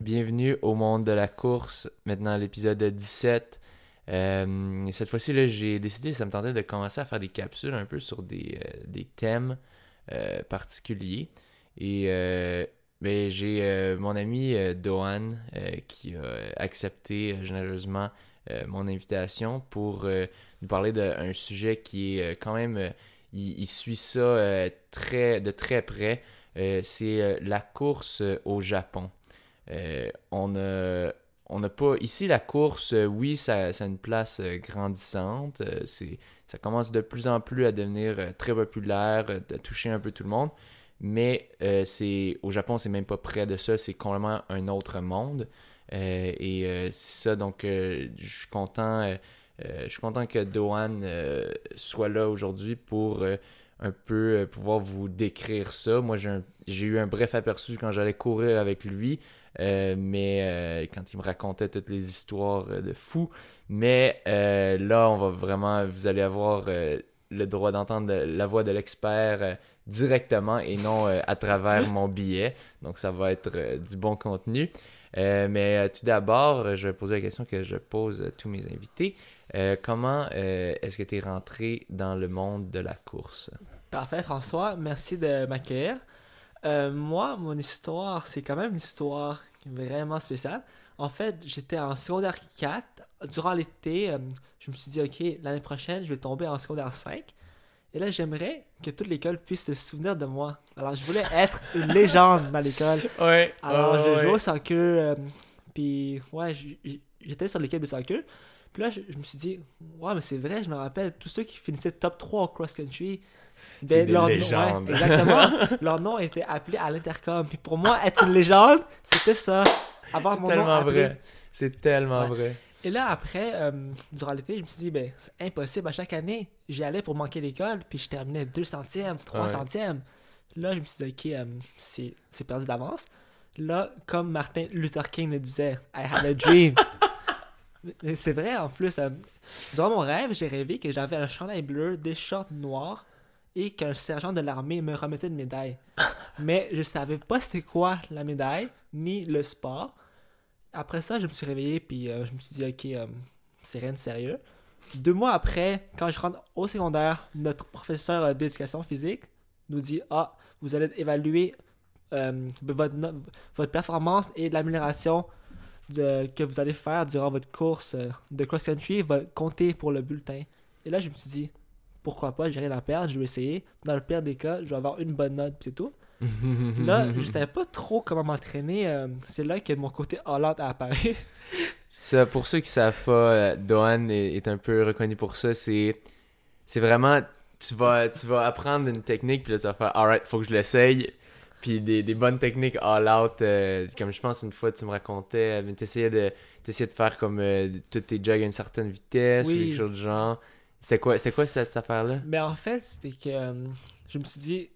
Bienvenue au monde de la course, maintenant l'épisode 17. Euh, cette fois-ci, j'ai décidé, ça me tentait de commencer à faire des capsules un peu sur des, euh, des thèmes euh, particuliers. Et ben, j'ai mon ami euh, qui a accepté généreusement mon invitation pour nous parler d'un sujet qui est quand même... il, il suit ça très, de très près. C'est la course au Japon. Euh, on a n'a pas ici la course euh, oui ça, une place euh, grandissante c'est ça commence de plus en plus à devenir très populaire de toucher un peu tout le monde mais au Japon c'est même pas près de ça c'est complètement un autre monde et c'est ça donc je suis content que Dohan euh, soit là aujourd'hui pour un peu pouvoir vous décrire ça. Moi, j'ai eu un bref aperçu quand j'allais courir avec lui, euh, mais euh, quand il me racontait toutes les histoires euh, de fou. Mais là, on va vraiment, vous allez avoir le droit d'entendre la voix de l'expert directement et non à travers mon billet. Donc, ça va être du bon contenu. Mais tout d'abord, je vais poser la question que je pose à tous mes invités. Euh, comment euh, est-ce que tu es rentré dans le monde de la course? Parfait, François. Merci de m'accueillir. Euh, moi, mon histoire, c'est quand même une histoire vraiment spéciale. En fait, j'étais en secondaire 4. Durant l'été, euh, je me suis dit, OK, l'année prochaine, je vais tomber en secondaire 5. Et là, j'aimerais que toute l'école puisse se souvenir de moi. Alors, je voulais être une légende dans l'école. Ouais. Alors, je jouais au soccer. euh, puis, ouais, j'étais sur l'équipe de soccer. Puis là, je, je me suis dit, ouais, mais c'est vrai, je me rappelle, tous ceux qui finissaient top 3 au cross-country, C'est des leur nom- légendes. ouais, exactement. leur nom était appelé à l'intercom. Puis pour moi, être une légende, c'était ça. Avoir C'est mon nom tellement appelé. vrai. C'est tellement Ouais. vrai. Et là, après, euh, durant l'été, je me suis dit, ben, c'est impossible. À chaque année, j'y allais pour manquer l'école, puis je terminais 2 centièmes, 3 Ouais. centièmes. Là, je me suis dit, ok, euh, c'est perdu d'avance. Là, comme Martin Luther King le disait, I had a dream. Mais c'est vrai, en plus, euh, durant mon rêve, j'ai rêvé que j'avais un chandail bleu, des shorts noirs et qu'un sergent de l'armée me remettait une médaille. Mais je savais pas c'était quoi la médaille, ni le sport. Après ça, je me suis réveillé, puis euh, je me suis dit, ok, euh, c'est rien de sérieux. Deux mois après, quand je rentre au secondaire, notre professeur euh, d'éducation physique nous dit, ah, vous allez évaluer votre, performance et l'amélioration que vous allez faire durant votre course de cross-country va compter pour le bulletin. Et là, je me suis dit, pourquoi pas, rien à perdre, je vais essayer. Dans le pire des cas, je vais avoir une bonne note, c'est tout. Là, je savais pas trop comment m'entraîner. euh, c'est là que mon côté all-out a apparu. Ça, pour ceux qui savent pas, euh, Dohan est, est un peu reconnu pour ça. C'est, c'est vraiment, tu vas, tu vas apprendre une technique, puis là, tu vas faire, alright, faut que je l'essaye. Puis des, des bonnes techniques all out, euh, comme je pense une fois, tu me racontais, mais t'essayais de, t'essayais de faire comme euh, tous tes jogs à une certaine vitesse, ou quelque chose du genre. C'est quoi, c'est quoi cette, cette affaire-là? Mais en fait, c'était que euh, je me suis dit,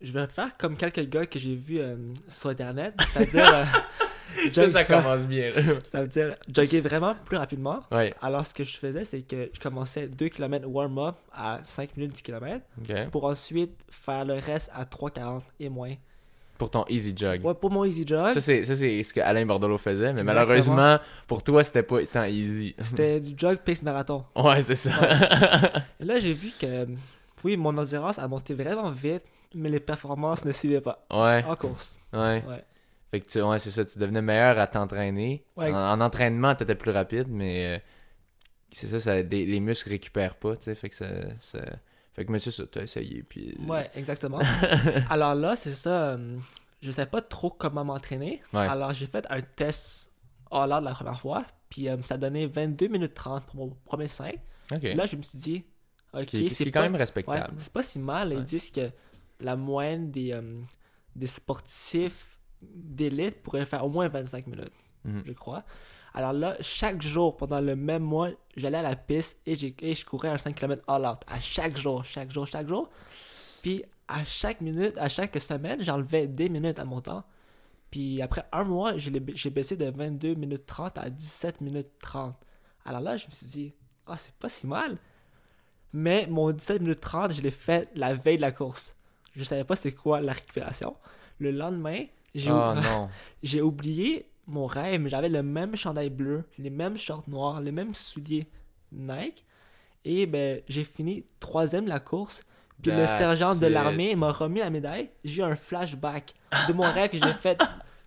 je vais faire comme quelques gars que j'ai vus euh, sur Internet. C'est-à-dire, euh, Ça, commence bien. c'est-à-dire jogger vraiment plus rapidement. ouais, Alors, ce que je faisais, c'est que je commençais 2 km warm-up à 5 minutes du kilomètre pour ensuite faire le reste à 3,40 et moins. Pour ton easy jog. Ouais, pour mon easy jog, Ça, c'est, ça, c'est ce que Alain Bordelot faisait, mais Exactement. malheureusement, pour toi, c'était pas tant easy. c'était du jog pace marathon. Ouais, c'est ça. Et là, j'ai vu que, oui, mon endurance a monté vraiment vite, mais les performances ne suivaient pas ouais, en course. ouais. Ouais. Fait que tu, ouais, c'est ça, tu devenais meilleur à t'entraîner. Ouais. En, en entraînement, t'étais plus rapide, mais euh, c'est ça, ça des- les muscles récupèrent pas, tu sais. Fait que ça, ça- Fait que, mais c'est ça, t'as essayé, puis... Ouais, exactement. Alors là, c'est ça. euh, je sais pas trop comment m'entraîner. Ouais. Alors j'ai fait un test all out la première fois. Puis euh, ça donnait 22 minutes 30 pour mon premier 5. Ok. Là, je me suis dit, ok, c'est quand même ouais, respectable. c'est pas si mal. Ils disent que la moyenne des, euh, des sportifs d'élite pourrait faire au moins 25 minutes, Mhm. je crois. Alors là, chaque jour, pendant le même mois, j'allais à la piste et, et je courais un 5 km all out. À chaque jour, chaque jour, chaque jour. Puis à chaque minute, à chaque semaine, j'enlevais des minutes à mon temps. Puis après un mois, j'ai baissé de 22 minutes 30 à 17 minutes 30. Alors là, je me suis dit, ah, c'est pas si mal. Mais mon 17 minutes 30, je l'ai fait la veille de la course. Je savais pas c'est quoi la récupération. Le lendemain, j'ai Oh oublié mon rêve, mais j'avais le même chandail bleu, les mêmes shorts noirs, les mêmes souliers Nike. Et ben, j'ai fini troisième la course. Puis le sergent de l'armée m'a remis la médaille. J'ai eu un flashback de mon rêve que j'ai fait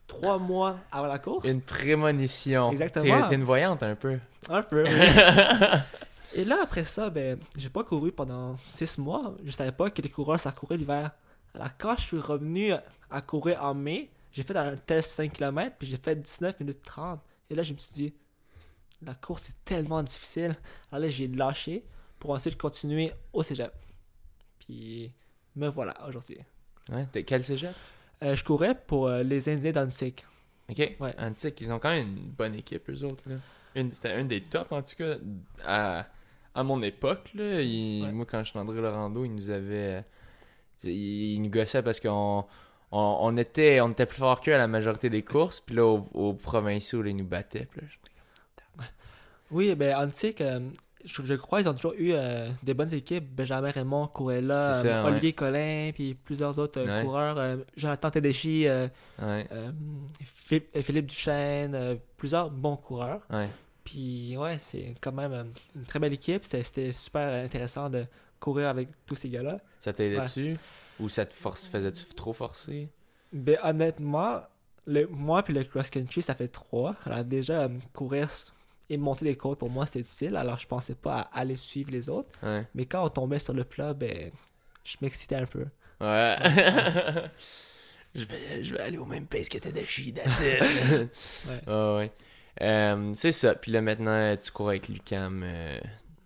trois mois avant la course. Une prémonition. Exactement. T'es t'es une voyante un peu. Un peu, oui. Et là, après ça, ben, j'ai pas couru pendant six mois. Je savais pas que les coureurs, ça courait l'hiver. Alors, quand je suis revenu à courir en mai, j'ai fait un test 5 km, puis j'ai fait 19 minutes 30. Et là, je me suis dit, la course est tellement difficile. Alors là, j'ai lâché pour ensuite continuer au cégep. Puis, me voilà aujourd'hui. Ouais, t'es quel cégep? Euh, je courais pour euh, les Indiens d'Antic. Ok. Ouais. Antique, ils ont quand même une bonne équipe, eux autres. C'était un des tops, en tout cas, à, à mon époque. Là, Ouais. Moi, quand je suis André Laurando, ils nous avaient. Ils, ils nous gossaient parce qu'on on, on était, on était plus fort qu'eux à la majorité des courses. Puis là, aux, aux provinciaux, ils nous battaient. Puis là, je- Oui, ben Antic, euh, je, je crois ils ont toujours eu euh, des bonnes équipes. Benjamin Raymond ça, euh, ouais. Olivier Collin, puis plusieurs autres euh, Ouais. coureurs. Jonathan Tedeschi, Ouais, Philippe, Philippe Duchesne, plusieurs bons coureurs. Puis ouais, c'est quand même une très belle équipe. C'était super intéressant de courir avec tous ces gars-là. Ça t'aidait-tu? Ou ça te force, faisait-tu trop forcer? Ben honnêtement, le, moi puis le cross-country, ça fait trois. Alors déjà, euh, courir et monter des côtes, pour moi, c'était difficile. Alors je pensais pas à aller suivre les autres. Ouais. Mais quand on tombait sur le plat, ben, je m'excitais un peu. Ouais. je, vais, je vais aller au même pace que Tadashi, that's it. Ouais. Ouais, ouais. Euh, c'est ça. Puis là, maintenant, tu cours avec Lucam. euh,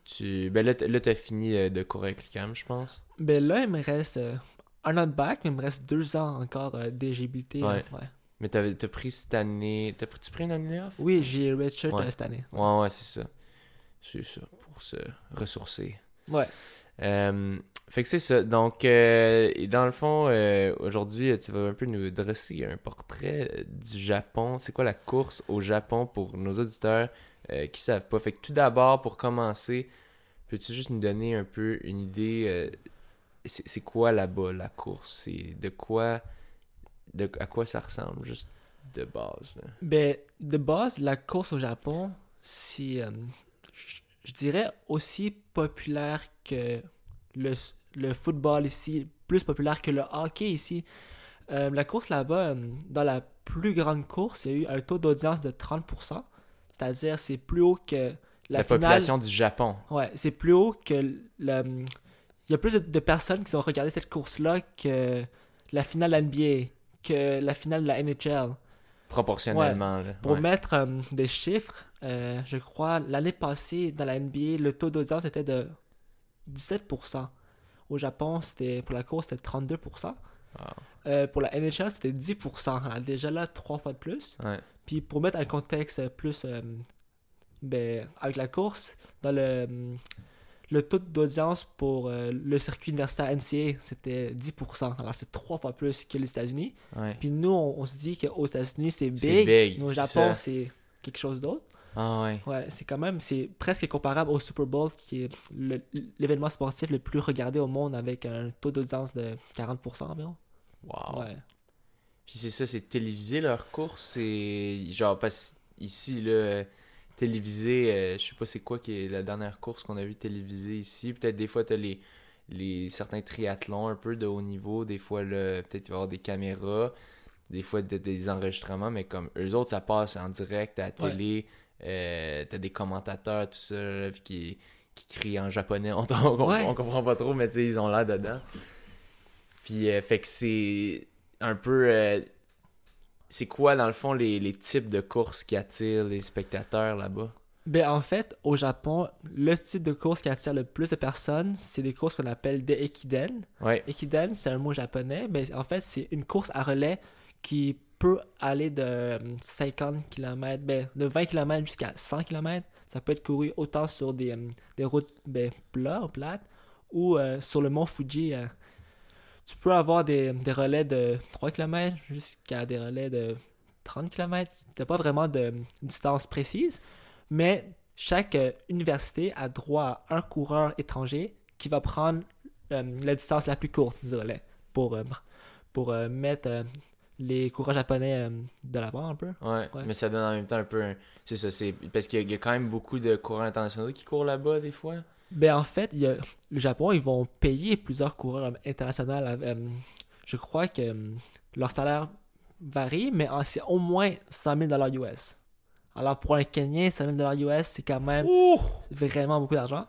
tu... Ben là, t'as fini de courir avec Lucam, je pense. Ben là, il me reste un an de bac, mais il me reste deux ans encore euh, d'éligibilité. Ouais. ouais. Mais t'as pris cette année... T'as pris, pris une année off? Oui, j'ai redshirt Ouais. euh, cette année. Ouais, ouais, c'est ça. C'est ça, pour se ressourcer. Ouais. Euh, fait que c'est ça. Donc, euh, dans le fond, euh, aujourd'hui, tu vas un peu nous dresser un portrait du Japon. C'est quoi la course au Japon pour nos auditeurs qui savent pas? Fait que tout d'abord, pour commencer, peux-tu juste nous donner un peu une idée? C'est quoi là-bas la course? C'est de quoi, de, à quoi ça ressemble, juste de base? là? Ben, de base, la course au Japon, c'est, euh, je- dirais, aussi populaire que le, le football ici, plus populaire que le hockey ici. Euh, la course là-bas, euh, dans la plus grande course, il y a eu un taux d'audience de 30%. C'est-à-dire, c'est plus haut que la, La, finale. population du Japon. Ouais, c'est plus haut que le. Il y a plus de, de personnes qui ont regardé cette course-là que la finale NBA, que la finale de la NHL. Proportionnellement. là. Pour mettre euh, des chiffres, euh, je crois l'année passée dans la NBA, le taux d'audience était de 17%. Au Japon, c'était pour la course, c'était 32%. Wow. Euh, pour la NHL, c'était 10%. Alors, déjà là, trois fois de plus. Ouais. Puis pour mettre un contexte plus ben, avec la course, dans le, le taux d'audience pour euh, le circuit universitaire NCA, c'était 10%. Alors c'est trois fois plus que les États-Unis. Ouais. Puis nous, on, on se dit qu'aux États-Unis, c'est big, C'est big, au Japon, c'est quelque chose d'autre. Ah ouais. Ouais, c'est quand même, c'est presque comparable au Super Bowl, qui est le- l'événement sportif le plus regardé au monde avec un taux d'audience de 40% environ. Wow. Ouais. Puis c'est ça, c'est télévisé leur course. C'est genre, parce ici, là, euh, télévisé, euh, je sais pas c'est quoi qui est la dernière course qu'on a vu télévisée ici. Peut-être des fois, t'as les, les certains triathlons un peu de haut niveau. Des fois, peut-être il va y avoir des caméras. Des fois, t'as des enregistrements, mais comme eux autres, ça passe en direct à la Ouais. télé. Euh, t'as des commentateurs, tout ça, là, qui, qui crient en japonais. On, on, Ouais. comprend pas trop, mais tu ils ont l'air dedans. Puis, euh, fait que c'est un peu. Euh, c'est quoi, dans le fond, les, les types de courses qui attirent les spectateurs là-bas? Ben, en fait, au Japon, le type de course qui attire le plus de personnes, c'est des courses qu'on appelle des ekiden. Ouais. Ekiden, c'est un mot japonais, mais en fait, c'est une course à relais qui peut aller de euh, 50 km, ben, de 20 km jusqu'à 100 km. Ça peut être couru autant sur des, euh, des routes ben, plates ou euh, sur le mont Fuji. euh, tu peux avoir des, des relais de 3 km jusqu'à des relais de 30 km. T'as pas vraiment de distance précise, mais chaque euh, université a droit à un coureur étranger qui va prendre euh, la distance la plus courte du relais pour, euh, pour mettre, les coureurs japonais de l'avant un peu. Ouais, Ouais. mais ça donne en même temps un peu. C'est ça, c'est. Parce qu'il y a quand même beaucoup de coureurs internationaux qui courent là-bas, des fois. Ben en fait, il y a, le Japon, ils vont payer plusieurs coureurs euh, internationaux. euh, je crois que euh, leur salaire varie, mais c'est au moins 100 000 US. Alors pour un Kenyan, 100 000 US, c'est quand même Ouh! vraiment beaucoup d'argent.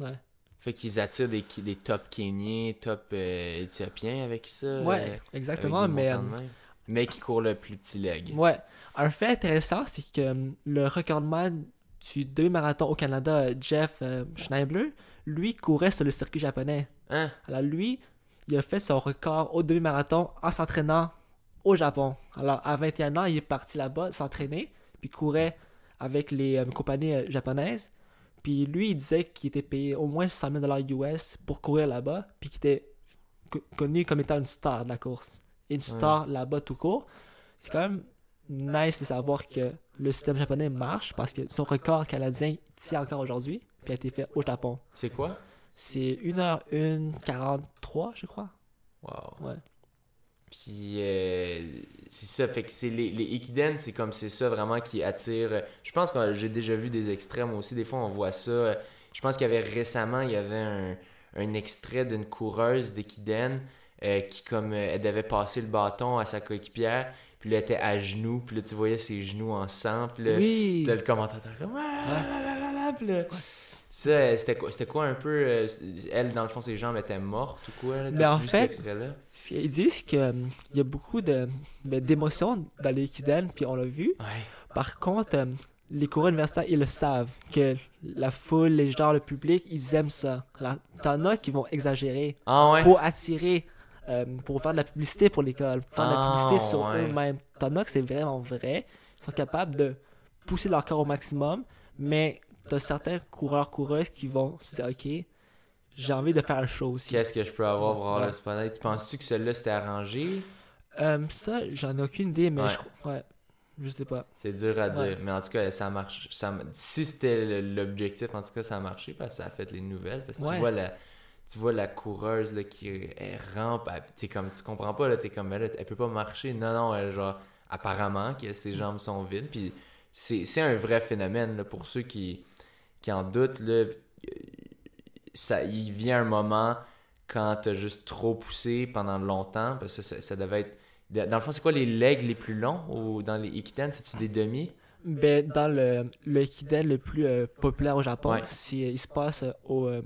Ouais. Fait qu'ils attirent des, des top Kenyans, top euh, Éthiopiens avec ça. euh, Ouais, exactement, mais... qui courent le plus petit leg. euh, Ouais. Un fait intéressant, c'est que euh, le recordman du demi-marathon au Canada, Jeff euh, Schneibler, lui courait sur le circuit japonais. Hein? Alors lui, il a fait son record au demi-marathon en s'entraînant au Japon. Alors à 21 ans, il est parti là-bas s'entraîner, puis courait avec les euh, compagnies euh, japonaises. Puis lui, il disait qu'il était payé au moins 100 000 US pour courir là-bas, puis qu'il était co- connu comme étant une star de la course. Une star là-bas tout court. C'est quand même nice de savoir que le système japonais marche parce que son record canadien tient encore aujourd'hui, puis a été fait au Japon. C'est quoi? C'est 1h1 je crois. Wow. Ouais. Puis euh, c'est ça, fait que c'est les, les Ikiden, c'est comme c'est ça vraiment qui attire. Je pense que j'ai déjà vu des moi aussi, des fois on voit ça. Je pense qu'il y avait récemment, il y avait un, un extrait d'une coureuse d'Ikiden euh, qui comme euh, elle devait passer le bâton à sa coéquipière, puis là elle était à genoux, puis là tu voyais ses genoux en sang, puis là, Oui. là, le commentateur comme ah, là, là, là, là, puis là, ça, euh, c'était quoi, c'était quoi un peu. euh, elle, dans le fond, ses jambes étaient mortes ou quoi? Là? Mais en fait? Ils disent qu'il y a beaucoup de, ben, d'émotions dans les Kiden, puis on l'a vu. Ouais. Par contre, euh, les coureurs universitaires, ils le savent, que la foule, les gens, le public, ils aiment ça. T'en as qui vont exagérer Ah ouais? pour attirer, euh, pour faire de la publicité pour l'école, pour faire de la Ah, publicité sur ouais. eux-mêmes. T'en as que c'est vraiment vrai. Ils sont capables de pousser leur corps au maximum, mais t'as certains coureurs, coureuses qui vont se dire, OK, j'ai envie de faire un show aussi. Qu'est-ce que je peux avoir pour avoir Ouais. le spotlight? Tu penses-tu que celle-là c'était arrangé? Euh, ça, j'en ai aucune idée, mais Ouais. je crois. Ouais. Je sais pas. C'est dur à dire. Mais en tout cas, ça marche. Ça, si c'était l'objectif, en tout cas, ça a marché parce que ça a fait les nouvelles. Parce que tu vois la. Tu vois la coureuse là, qui elle rampe, elle- t'es comme, tu comprends pas, là, t'es comme, elle, elle peut pas marcher. Non, non, elle, genre, apparemment que ses jambes sont vides. Puis c'est c'est un vrai phénomène là, pour ceux qui, qui en doutent. Là, ça, il vient un moment quand t'as juste trop poussé pendant longtemps, parce que ça, ça devait être. Dans le fond, c'est quoi les legs les plus longs ou dans les Ikiten C'est-tu des demi? Ben, dans le, le Ekiden le plus euh, populaire au Japon, Ouais. c'est- il se passe au, euh,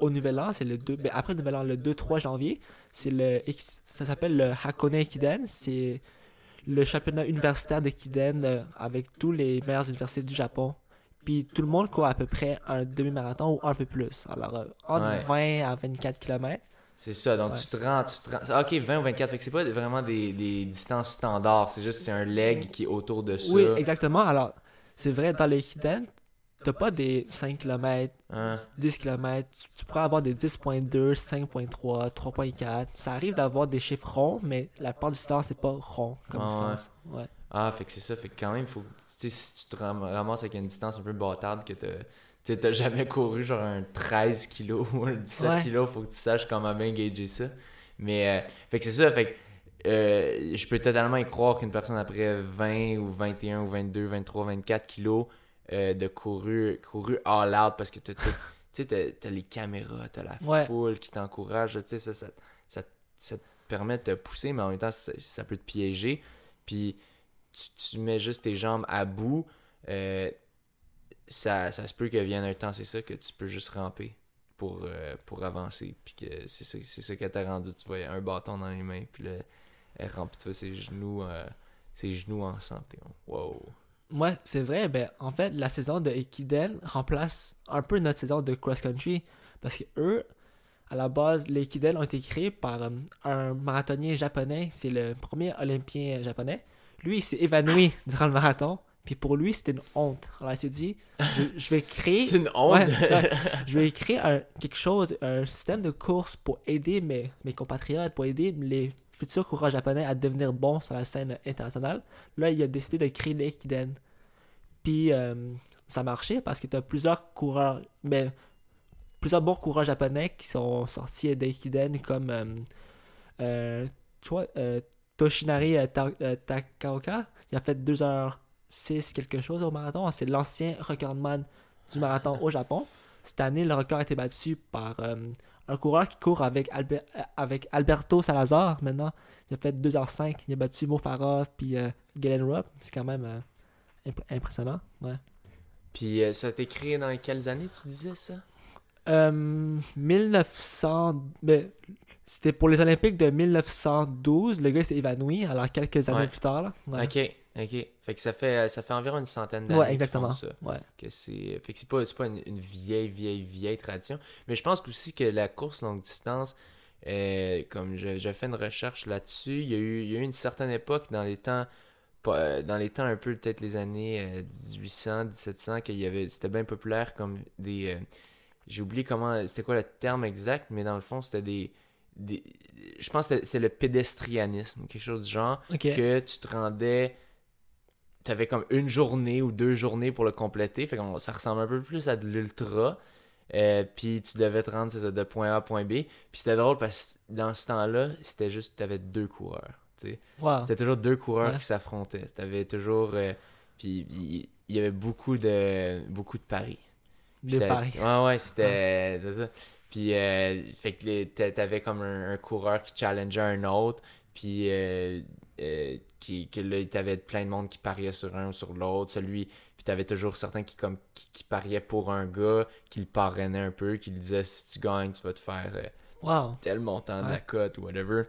au, Nouvel An, c'est le 2, ben, après le Nouvel An, le 2-3 janvier, c'est le, ça s'appelle le Hakone Ekiden, c'est le championnat universitaire d'Ekiden euh, avec tous les meilleures universités du Japon. Puis tout le monde court à peu près un demi-marathon ou un peu plus. Alors, euh, entre Ouais. 20 à 24 km. C'est ça, donc Ouais. tu te rends, tu te rends. Ok, 20 ou 24, fait que c'est pas vraiment des, des distances standards, c'est juste c'est un leg qui est autour de ça. Oui, exactement. Alors, c'est vrai, dans les Ekiden, t'as pas des 5 km, Hein? 10 km, tu, tu pourrais avoir des 10.2, 5.3, 3.4. Ça arrive d'avoir des chiffres ronds, mais la plupart du temps, c'est pas rond comme Ah distance. Ouais. Ah, fait que c'est ça, fait que quand même, faut. Tu sais, si tu te ram- ramasses avec une distance un peu bâtarde que t'as. Tu t'as jamais couru genre un 13 kg ou un 17 Ouais. kg, faut que tu saches comment bien gager ça. Mais, euh, fait que c'est ça, fait que euh, je peux totalement y croire qu'une personne après 20 ou 21 ou 22, 23, 24 kilos euh, de couru, couru all out parce que tu t'as les caméras, t'as la Ouais. foule qui t'encourage, tu sais, ça, ça, ça, ça te permet de te pousser, mais en même temps, ça, peut te piéger. Puis tu, tu mets juste tes jambes à bout, euh, ça, ça se peut que vienne un temps, c'est ça, que tu peux juste ramper pour, euh, pour avancer. Puis que c'est ça, c'est ça que t'as rendu. Tu vois, un bâton dans les mains, puis là, elle rampe, tu vois ses genoux, euh, ses genoux ensemble. T'es comme, wow. Ouais, c'est vrai. Ben, en fait, la saison de Ekiden remplace un peu notre saison de cross-country. Parce que eux, à la base, les Ekiden ont été créés par euh, un marathonien japonais. C'est le premier olympien japonais. Lui, il s'est évanoui durant le marathon. Puis pour lui, c'était une honte. Alors il s'est dit, je, je vais créer... C'est une honte. Ouais, ouais. je vais créer un, quelque chose, un système de course pour aider mes, mes compatriotes, pour aider les futurs coureurs japonais à devenir bons sur la scène internationale. Là, il a décidé de créer l'Ekiden. Puis euh, ça a marché parce que tu as plusieurs coureurs, mais plusieurs bons coureurs japonais qui sont sortis d'Ekiden comme euh, euh, tu vois, euh, Toshinari Ta- Takaoka, il a fait 2h06 quelque chose au marathon. C'est l'ancien recordman du marathon au Japon. Cette année, le record a été battu par un coureur qui court avec, euh, avec Alberto Salazar maintenant. Il a fait 2h05. Il a battu Mo Farah puis euh, Galen Rupp. C'est quand même euh, imp- impressionnant. Ouais. Puis euh, ça a été créé dans quelles années, tu disais ça? Euh, 1900. ben, c'était pour les Olympiques de 1912. Le gars s'est évanoui, alors quelques années Ouais. plus tard. Là. Ouais. Ok, ok. Fait que ça fait, ça fait environ une centaine d'années Ouais, qu'ils exactement. font ça. Ouais. Que c'est, fait que c'est pas, c'est pas une, une vieille, vieille, vieille tradition. Mais je pense aussi que la course longue distance, euh, comme j'ai fait une recherche là-dessus, il y, a eu, il y a eu une certaine époque dans les temps, euh, dans les temps un peu peut-être les années euh, 1800, 1700, qu'il y avait, c'était bien populaire comme des, euh, j'ai oublié comment, c'était quoi le terme exact, mais dans le fond c'était des, des je pense que c'est le pédestrianisme, quelque chose du genre que tu te rendais. Tu avais comme une journée ou deux journées pour le compléter. Fait que ça ressemble un peu plus à de l'ultra. Euh, puis tu devais te rendre ça, de point A à point B. Puis c'était drôle parce que dans ce temps-là, c'était juste tu avais deux coureurs. Wow. C'était toujours deux coureurs Ouais. qui s'affrontaient. T'avais toujours. euh, puis il y avait beaucoup de beaucoup de paris. Puis De t'as- Paris. Ouais, ouais, c'était c'est ça. Puis, euh, fait que t'avais comme un, un coureur qui challengeait un autre, puis euh, qui, que là, t'avais plein de monde qui pariait sur un ou sur l'autre, celui, puis t'avais toujours certains qui, comme, qui, qui pariaient pour un gars, qui le parrainait un peu, qui lui disait si tu gagnes, tu vas te faire euh, Wow. tel montant de la cote ou whatever.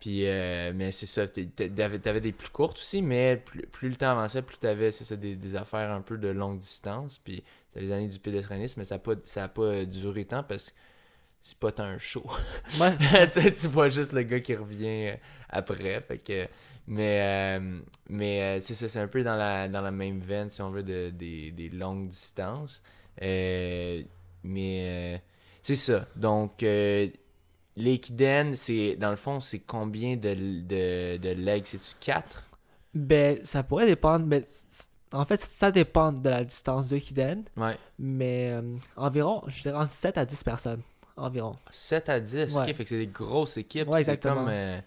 Puis, euh, mais c'est ça, t'avais, t'avais des plus courtes aussi, mais plus, plus le temps avançait, plus t'avais, c'est ça, des, des affaires un peu de longue distance. Puis, c'était les années du pédestrianisme, mais ça n'a pas, ça a pas duré tant parce que c'est pas tant un show. Ouais. tu, vois juste le gars qui revient euh, après. Fait que, mais euh, mais euh, c'est ça, c'est un peu dans la, dans la même veine, si on veut, de, des, des longues distances. Euh, mais euh, c'est ça. Donc, euh, l'Eikiden, c'est dans le fond, c'est combien de, de, de legs? C'est-tu 4 Ben, ça pourrait dépendre. Mais en fait, ça dépend de la distance de Kiden. Ouais. Mais environ, je dirais entre 7 à 10 personnes. Environ. 7 à 10, Ouais. ok, fait que c'est des grosses équipes. Ouais, c'est comme. euh,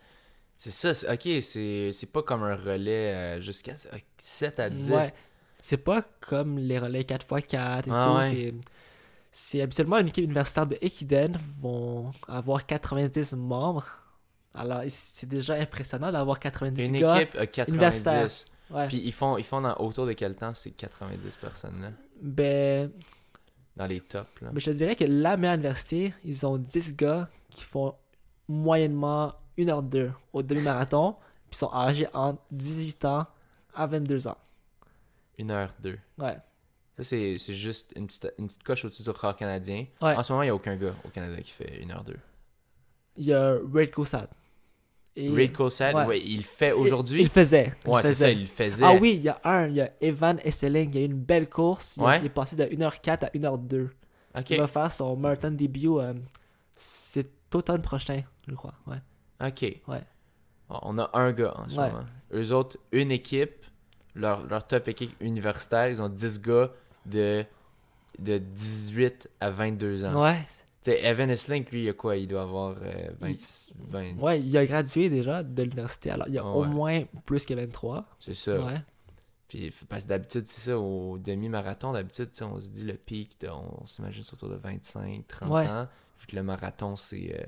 c'est ça, ok, c'est pas comme un relais euh, jusqu'à 7 à 10. Ouais. C'est pas comme les relais 4x4 et Ah tout. ouais. C'est, habituellement une équipe universitaire de Ekiden vont avoir 90 membres. Alors, c'est déjà impressionnant d'avoir 90 Une gars. équipe a 90. universitaire. Ouais. Puis ils font, ils font dans, autour de quel temps ces 90 personnes-là? Ben, Dans les tops, là. ben, je te dirais que la meilleure université, ils ont 10 gars qui font moyennement 1h2 au demi-marathon. Puis sont âgés entre 18 ans à 22 ans. 1h02. Ouais. Ça, c'est juste une petite, une petite coche au-dessus du record canadien. Ouais. En ce moment, il n'y a aucun gars au Canada qui fait 1h02. Il y a Red Kosat. Et- Ray Cosette, ouais. ouais, il fait Il aujourd'hui. le faisait. Il Ouais, c'est ça, il faisait. Ah oui, il y a un, il y a Evan Esseling, il y a eu une belle course. Il, Ouais. il est passé de 1h04 à 1h02. Ok, Il va faire son marathon début, euh, c'est automne prochain, je crois. Ouais. ok. Ouais. On a un gars en ce Ouais. moment. Eux autres, une équipe, leur, leur top équipe universitaire, ils ont 10 gars de, de 18 à 22 ans. Ouais. Evan Esslink, lui, il a quoi? Il doit avoir euh, 20, 20 Ouais, il a gradué déjà de l'université. Alors, il y a Ouais. au moins plus que 23. C'est ça. Ouais. Puis, parce que d'habitude, c'est ça, au demi-marathon, d'habitude, on se dit le pic, de- on, s'imagine c'est autour de 25, 30 Ouais. ans. Vu que le marathon, c'est euh,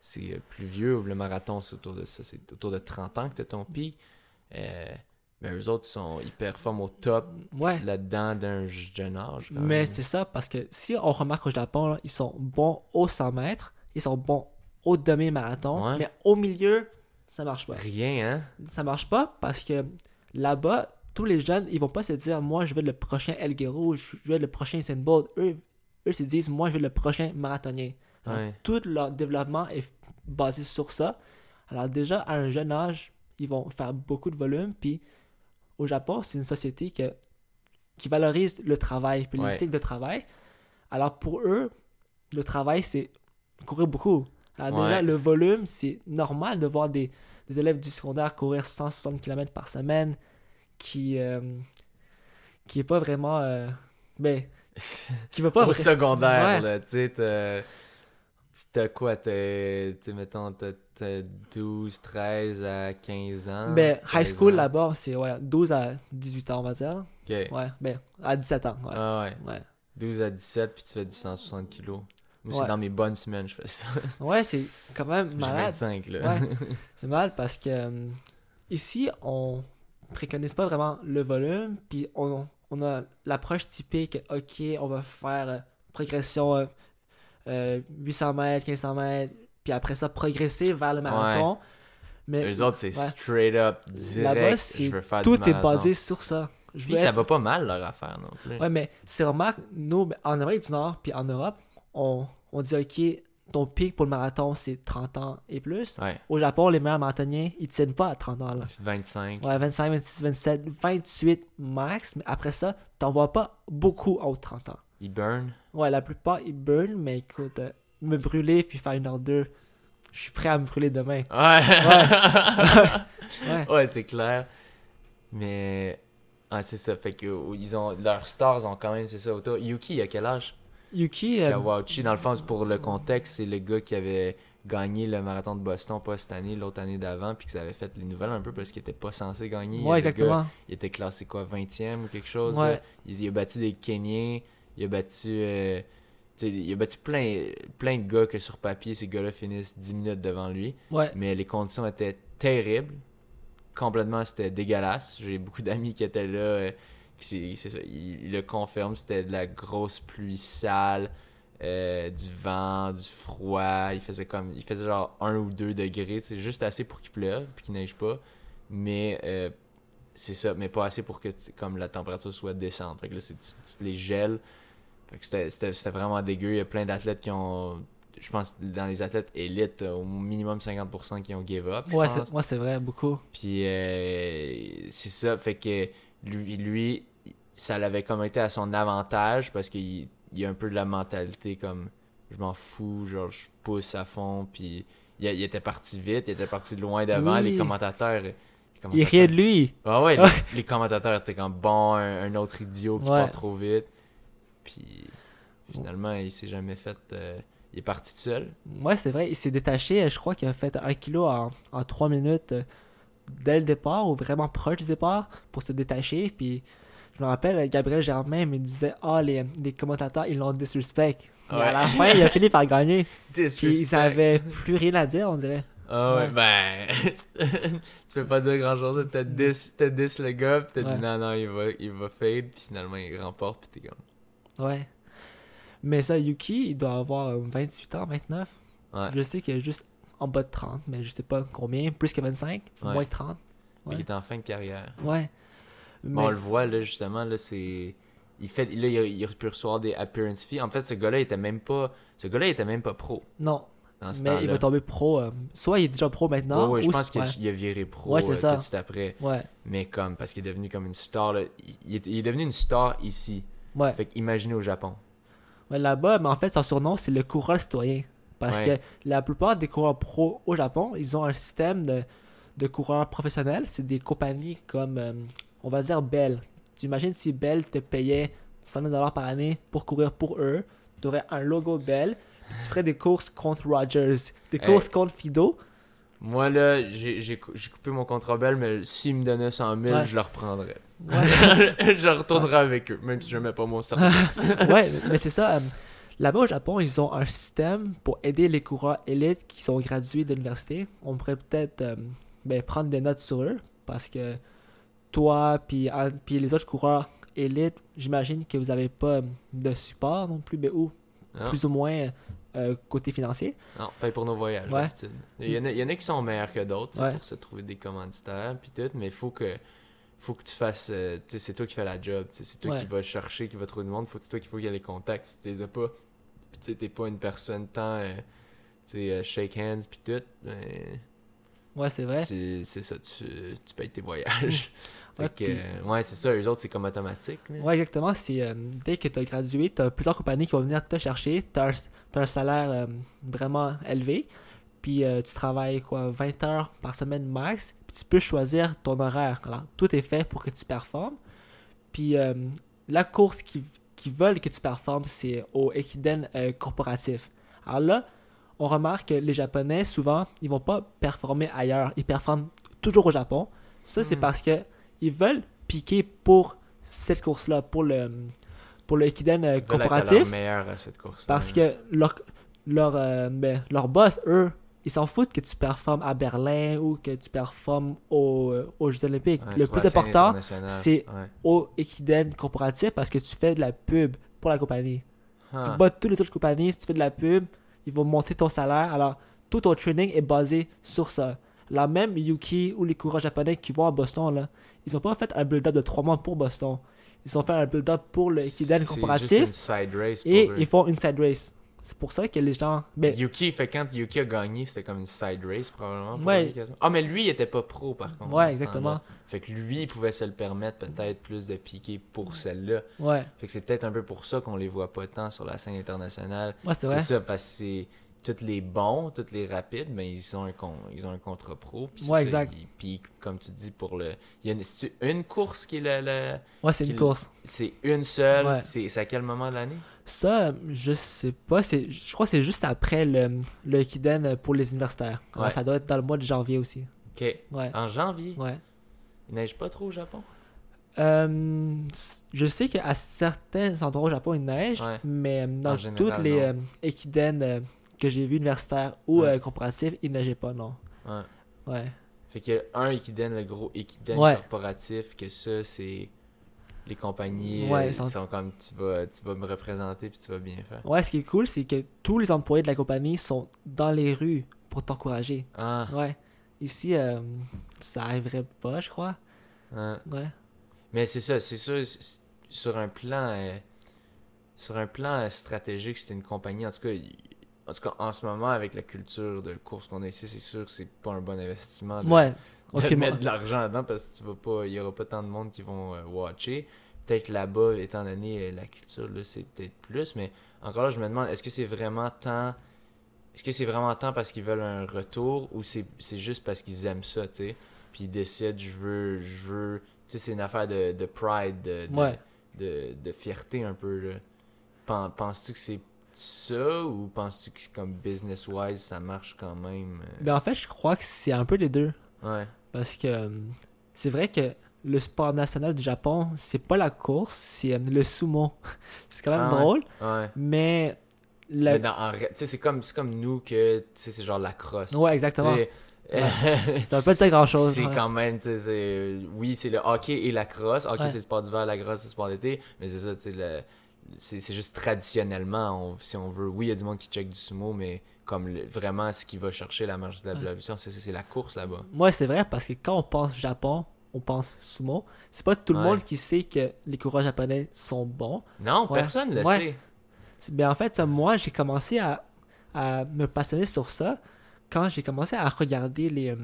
c'est euh, plus vieux. Le marathon, c'est autour de ça, c'est autour de 30 ans que tu as ton pic. Euh, mais eux autres, ils, sont, ils performent au top Ouais. là-dedans d'un jeune âge. Mais c'est ça, parce que si on remarque au Japon, là, ils sont bons au 100 mètres, ils sont bons au demi-marathon, Ouais. mais au milieu, ça marche pas. Rien, hein? Ça marche pas parce que là-bas, tous les jeunes, ils vont pas se dire moi je veux le prochain El Guerrero, je veux être le prochain Bolt. Eux, eux se disent moi je veux le prochain marathonien. Alors, Ouais. Tout leur développement est basé sur ça. Alors déjà à un jeune âge, ils vont faire beaucoup de volume puis au Japon, c'est une société que, qui valorise le travail puis Ouais. l'éthique de travail. Alors pour eux, le travail c'est courir beaucoup. Alors déjà Ouais. le volume, c'est normal de voir des, des élèves du secondaire courir 160 km par semaine qui euh, qui est pas vraiment euh, ben qui va pas Au secondaire, Ouais. là, tu sais, t'as- quoi, sais, mettons, t'as 12, 13 à 15 ans. Ben, high 16 school là-bas, c'est ouais, 12 à 18 ans, on va dire. Ok. Ouais, ben, à 17 ans. Ouais. Ah ouais. Ouais, 12 à 17, puis tu fais du 160 kilos. Moi, Ouais. c'est dans mes bonnes semaines, je fais ça. ouais c'est quand même malade. 25, là. Ouais. C'est mal parce que euh, ici, on préconise pas vraiment le volume, puis on, on a l'approche typique, ok, on va faire euh, progression euh, euh, 800 mètres, 1500 mètres, puis après ça, progresser vers le marathon. Mais Eux autres, c'est ouais. straight up, direct. c'est- Je veux faire tout du est basé sur ça. Je Puis ça va pas mal, leur affaire, non plus. Ouais, mais c'est remarque, nous, ben, en Amérique du Nord, puis en Europe, on, on dit, ok, ton pic pour le marathon, c'est 30 ans et plus. Ouais. Au Japon, les meilleurs marathoniens, ils tiennent pas à 30 ans. Là. 25. Ouais, 25, 26, 27, 28 max. Mais après ça, t'en vois pas beaucoup de 30 ans. Ils burn. Ouais, la plupart, ils burn, mais écoute, euh, me brûler puis faire une heure deux, je suis prêt à me brûler demain. Ouais. Ouais. ouais, c'est clair. Mais. Ah, c'est ça. Fait que euh, ils ont leurs stars ont quand même, c'est ça, autour. Yuki, il a quel âge? Yuki, euh, Kawauchi, dans le fond, pour le contexte, c'est le gars qui avait gagné le marathon de Boston, pas cette année, l'autre année d'avant, puis que ça avait fait les nouvelles un peu parce qu'il était pas censé gagner. ouais, gars, exactement. il était classé quoi, 20e ou quelque chose. Ouais. là. Il, il a battu des Kenyans, il a battu. euh, il a battu plein, plein de gars que sur papier, ces gars-là finissent 10 minutes devant lui. Ouais, Mais les conditions étaient terribles. Complètement, c'était dégueulasse. J'ai beaucoup d'amis qui étaient là. euh, qui c'est c'est ça, ils, ils le confirment. C'était de la grosse pluie sale, euh, du vent, du froid. Il faisait comme, il faisait genre 1 ou 2 degrés. C'est juste assez pour qu'il pleuve puis qu'il neige pas. Mais euh, c'est ça, mais pas assez pour que comme la température soit descente. Fait que là, c'est tu, tu les gèles. Fait que c'était- vraiment dégueu. Il y a plein d'athlètes qui ont. Je pense dans les athlètes élites, euh, au minimum 50% qui ont give up. ouais, c'est ouais, vrai, beaucoup. Puis euh, c'est ça, fait que lui, lui, ça l'avait comme été à son avantage parce qu'il il a un peu de la mentalité comme je m'en fous, genre je pousse à fond, puis il, il était parti vite, il était parti loin devant, Oui. les commentateurs. Il riait de lui. Ah ouais, les, Ouais. les commentateurs étaient comme bon, un, un autre idiot qui Ouais. part trop vite. Puis finalement, il s'est jamais fait. euh, il est parti tout seul. Ouais, c'est vrai, il s'est détaché. euh, Je crois qu'il a fait un kilo en, en 3 minutes euh, dès le départ, ou vraiment proche du départ, pour se détacher. Puis je me rappelle, Gabriel Germain me disait Ah, les, les commentateurs, ils l'ont disrespect. Mais Ouais. à la fin, il a fini par gagner. Puis ils avaient plus rien à dire, on dirait. Ah ouais, Ouais. ben. tu peux pas dire grand chose. T'as 10, t'as 10 le gars, pis t'as Ouais. dit non, non, il va, il va fade, puis finalement il remporte, pis t'es comme. Ouais. Mais ça, Yuki, il doit avoir euh, 28 ans, 29. Ouais. Je sais qu'il est juste en bas de 30, mais je sais pas combien. Plus que 25, Ouais. moins que 30. Mais il est en fin de carrière. Ouais. Mais on le voit, là, justement, là, c'est. Il fait, là, il a, il a pu recevoir des appearance fees. En fait, ce gars-là était même pas. Ce gars-là était même pas pro non, mais il va tomber pro. euh, soit il est déjà pro maintenant, Ouais, ouais, je pense ouais. qu'il a viré pro euh, ça. tout de suite après. Ouais, Mais comme, parce qu'il est devenu comme une star, là. Il, il est, il est devenu une star ici. Ouais. Fait qu'imaginez au Japon. Ouais, Là-bas, mais en fait, son surnom, c'est le coureur citoyen. Parce Ouais. que la plupart des coureurs pro au Japon, ils ont un système de, de coureurs professionnels. C'est des compagnies comme, euh, on va dire, Bell. Tu imagines si Bell te payait 100 000 par année pour courir pour eux. Tu aurais un logo Bell. Puis tu ferais des courses contre Rogers, des Hey. courses contre Fido. Moi, là, j'ai j'ai cou- j'ai coupé mon contrat belle, mais s'ils me donnaient 100 000, Ouais. je le reprendrais. Je retournerais avec eux, même si je mets pas mon service. ouais, mais c'est ça. euh, Là-bas au Japon, ils ont un système pour aider les coureurs élites qui sont gradués de l'université. On pourrait peut-être euh, ben, prendre des notes sur eux parce que toi puis puis les autres coureurs élites, j'imagine que vous n'avez pas euh, de support non plus, ben, ou Non, plus ou moins euh, côté financier. non, paye pour nos voyages, Ouais. Il y, en a, il y en a qui sont meilleurs que d'autres Ouais. pour se trouver des commanditaires, puis tout, mais il faut que, faut que tu fasses. euh, c'est toi qui fais la job, c'est toi Ouais. qui vas chercher, qui va trouver du monde, faut, c'est toi qui faut qu'il y ait les contacts. Si tu les as pas, puis tu t'es pas une personne tant. euh, tu sais, euh, shake hands, puis tout, ben. Ouais, c'est vrai. C'est ça, tu, tu payes tes voyages. Ouais, euh, ouais, c'est ça, eux autres, c'est comme automatique. Ouais, exactement. C'est euh, dès que tu as gradué, tu as plusieurs compagnies qui vont venir te chercher. Tu as, un salaire euh, vraiment élevé. Puis euh, tu travailles quoi 20 heures par semaine max. Puis tu peux choisir ton horaire. Alors, tout est fait pour que tu performes. Puis euh, la course qui, qui veulent que tu performes, c'est au Ekiden euh, corporatif. Alors là, on remarque que les Japonais, souvent, ils vont pas performer ailleurs. Ils performent toujours au Japon. Ça, c'est Hmm. parce que ils veulent piquer pour cette course-là, pour le, pour le Ekiden veulent être à leur corporatif. meilleur à cette course. Parce que leur, leur, euh, ben, leur boss, eux, ils s'en foutent que tu performes à Berlin ou que tu performes aux, euh, aux Jeux Olympiques. le plus important, c'est- au Ekiden corporatif parce que tu fais de la pub pour la compagnie. Ah. Tu bats toutes les autres compagnies, si tu fais de la pub, ils vont monter ton salaire. Alors, tout ton training est basé sur ça. La même Yuki ou les coureurs japonais qui vont à Boston, là, ils ont pas fait un build-up de 3 mois pour Boston. Ils ont fait un build-up pour le Ekiden corporatif une side race pour et eux. ils font une side race. C'est pour ça que les gens. Ben, Yuki, fait quand Yuki a gagné, c'était comme une side race probablement. pour Ouais. Ah, mais lui, il était pas pro par contre. ouais, exactement. Fait que lui, il pouvait se le permettre peut-être plus de piquer pour celle-là. Ouais, Fait que c'est peut-être un peu pour ça qu'on les voit pas tant sur la scène internationale. ouais c'est C'est vrai. ça, parce que c'est tous les bons, tous les rapides, ben ils ont un con- ils ont un contrat pro. Puis c'est Ouais, exact. ils piquent, comme tu dis, pour le. Il y a une, une course qui est le. le- Ouais, c'est une course. C'est une seule. Ouais. C'est c'est à quel moment de l'année? Ça, je sais pas. c'est Je crois que c'est juste après le, le pour les universitaires. Alors, Ouais. ça doit être dans le mois de janvier aussi. Ok. Ouais. En janvier, Ouais. il neige pas trop au Japon? Euh, je sais qu'à certains endroits au Japon, il neige, Ouais. mais euh, dans toutes les euh, Ekiden euh, que j'ai vus universitaires ou Ouais. euh, comparatifs, il neigeait pas, non. Ouais. Ouais. Fait qu'il y a un Ekiden, le gros Ekiden corporatif, que ça, c'est. Les compagnies Ouais, euh, sont- sont... comme tu vas, tu vas me représenter puis tu vas bien faire. Ouais, ce qui est cool, c'est que tous les employés de la compagnie sont dans les rues pour t'encourager. Ah, Ouais. Ici, euh, ça arriverait pas, je crois. ouais. Ouais. Mais c'est ça, c'est sûr, sur un plan. euh, sur un plan stratégique, c'était une compagnie. En tout cas, en tout cas, en ce moment, avec la culture de course qu'on a ici, c'est sûr que c'est pas un bon investissement. de- Ouais. De Ok, mettre de l'argent dedans parce que tu vas pas il y aura pas tant de monde qui vont euh, watcher peut-être que là-bas étant donné euh, la culture là c'est peut-être plus mais encore là je me demande est-ce que c'est vraiment tant est-ce que c'est vraiment tant parce qu'ils veulent un retour ou c'est c'est juste parce qu'ils aiment ça tu sais? Puis ils décident je veux je veux tu sais c'est une affaire de, de pride de, de, Ouais. de, de fierté un peu là. Pen- penses-tu que c'est ça ou penses-tu que comme business wise ça marche quand même euh? Ben, en fait, je crois que c'est un peu les deux. ouais Parce que euh, c'est vrai que le sport national du Japon, c'est pas la course, c'est euh, le sumo. c'est quand même Ah ouais. drôle, ouais mais. la- Mais dans, en c'est comme, c'est comme nous que, c'est genre la crosse. Ouais, exactement. Tu sais, Ça veut pas dire grand chose. c'est quand même, tu sais, oui, c'est le hockey et la crosse. Hockey, Ouais. c'est le sport d'hiver, la crosse, c'est le sport d'été. Mais c'est ça, tu sais, le- c'est c'est juste traditionnellement, on- si on veut. Oui, il y a du monde qui check du sumo, mais comme le- vraiment ce qui va chercher la marge de la Ouais. population, c'est c'est la course là-bas. Moi, c'est vrai parce que quand on pense Japon, on pense sumo. C'est pas tout le Ouais. monde qui sait que les coureurs japonais sont bons. Non, personne le Ouais. sait. C'est- Ben, en fait, moi, j'ai commencé à, à me passionner sur ça quand j'ai commencé à regarder les, euh,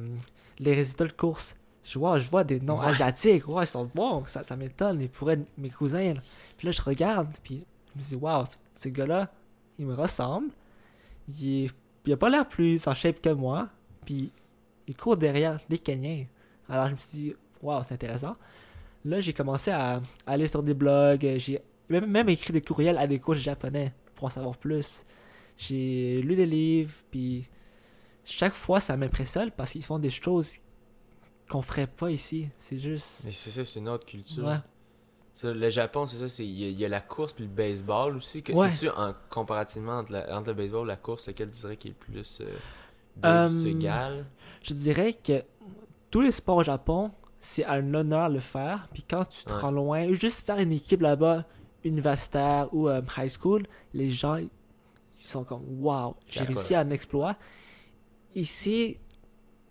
les résultats de course. Je vois, je vois des noms asiatiques, ouais, ils sont bons, ça, ça m'étonne, ils pourraient être mes cousins. là. Puis là, je regarde, puis je me dis, waouh, ce gars-là, il me ressemble. Il, est- il a pas l'air plus en shape que moi, puis il court derrière les Kenyans. Alors je me suis dit, waouh, c'est intéressant. Là, j'ai commencé à aller sur des blogs, j'ai même, même écrit des courriels à des coachs japonais pour en savoir plus. J'ai lu des livres, puis chaque fois ça m'impressionne parce qu'ils font des choses qu'on ferait pas ici. C'est juste. Mais c'est ça, c'est une autre culture. Ouais. Le Japon, c'est ça, c'est il y, a- il y a la course puis le baseball aussi. Que, Ouais. C'est-tu en comparativement entre, la- entre le baseball et la course, lequel tu dirais qui est le plus euh, Euh? Je dirais que tous les sports au Japon, c'est un honneur de le faire. Puis quand tu te Ouais. rends loin, juste faire une équipe là-bas, universitaire ou euh, high school, les gens ils sont comme waouh, j'ai réussi à un exploit. Ici,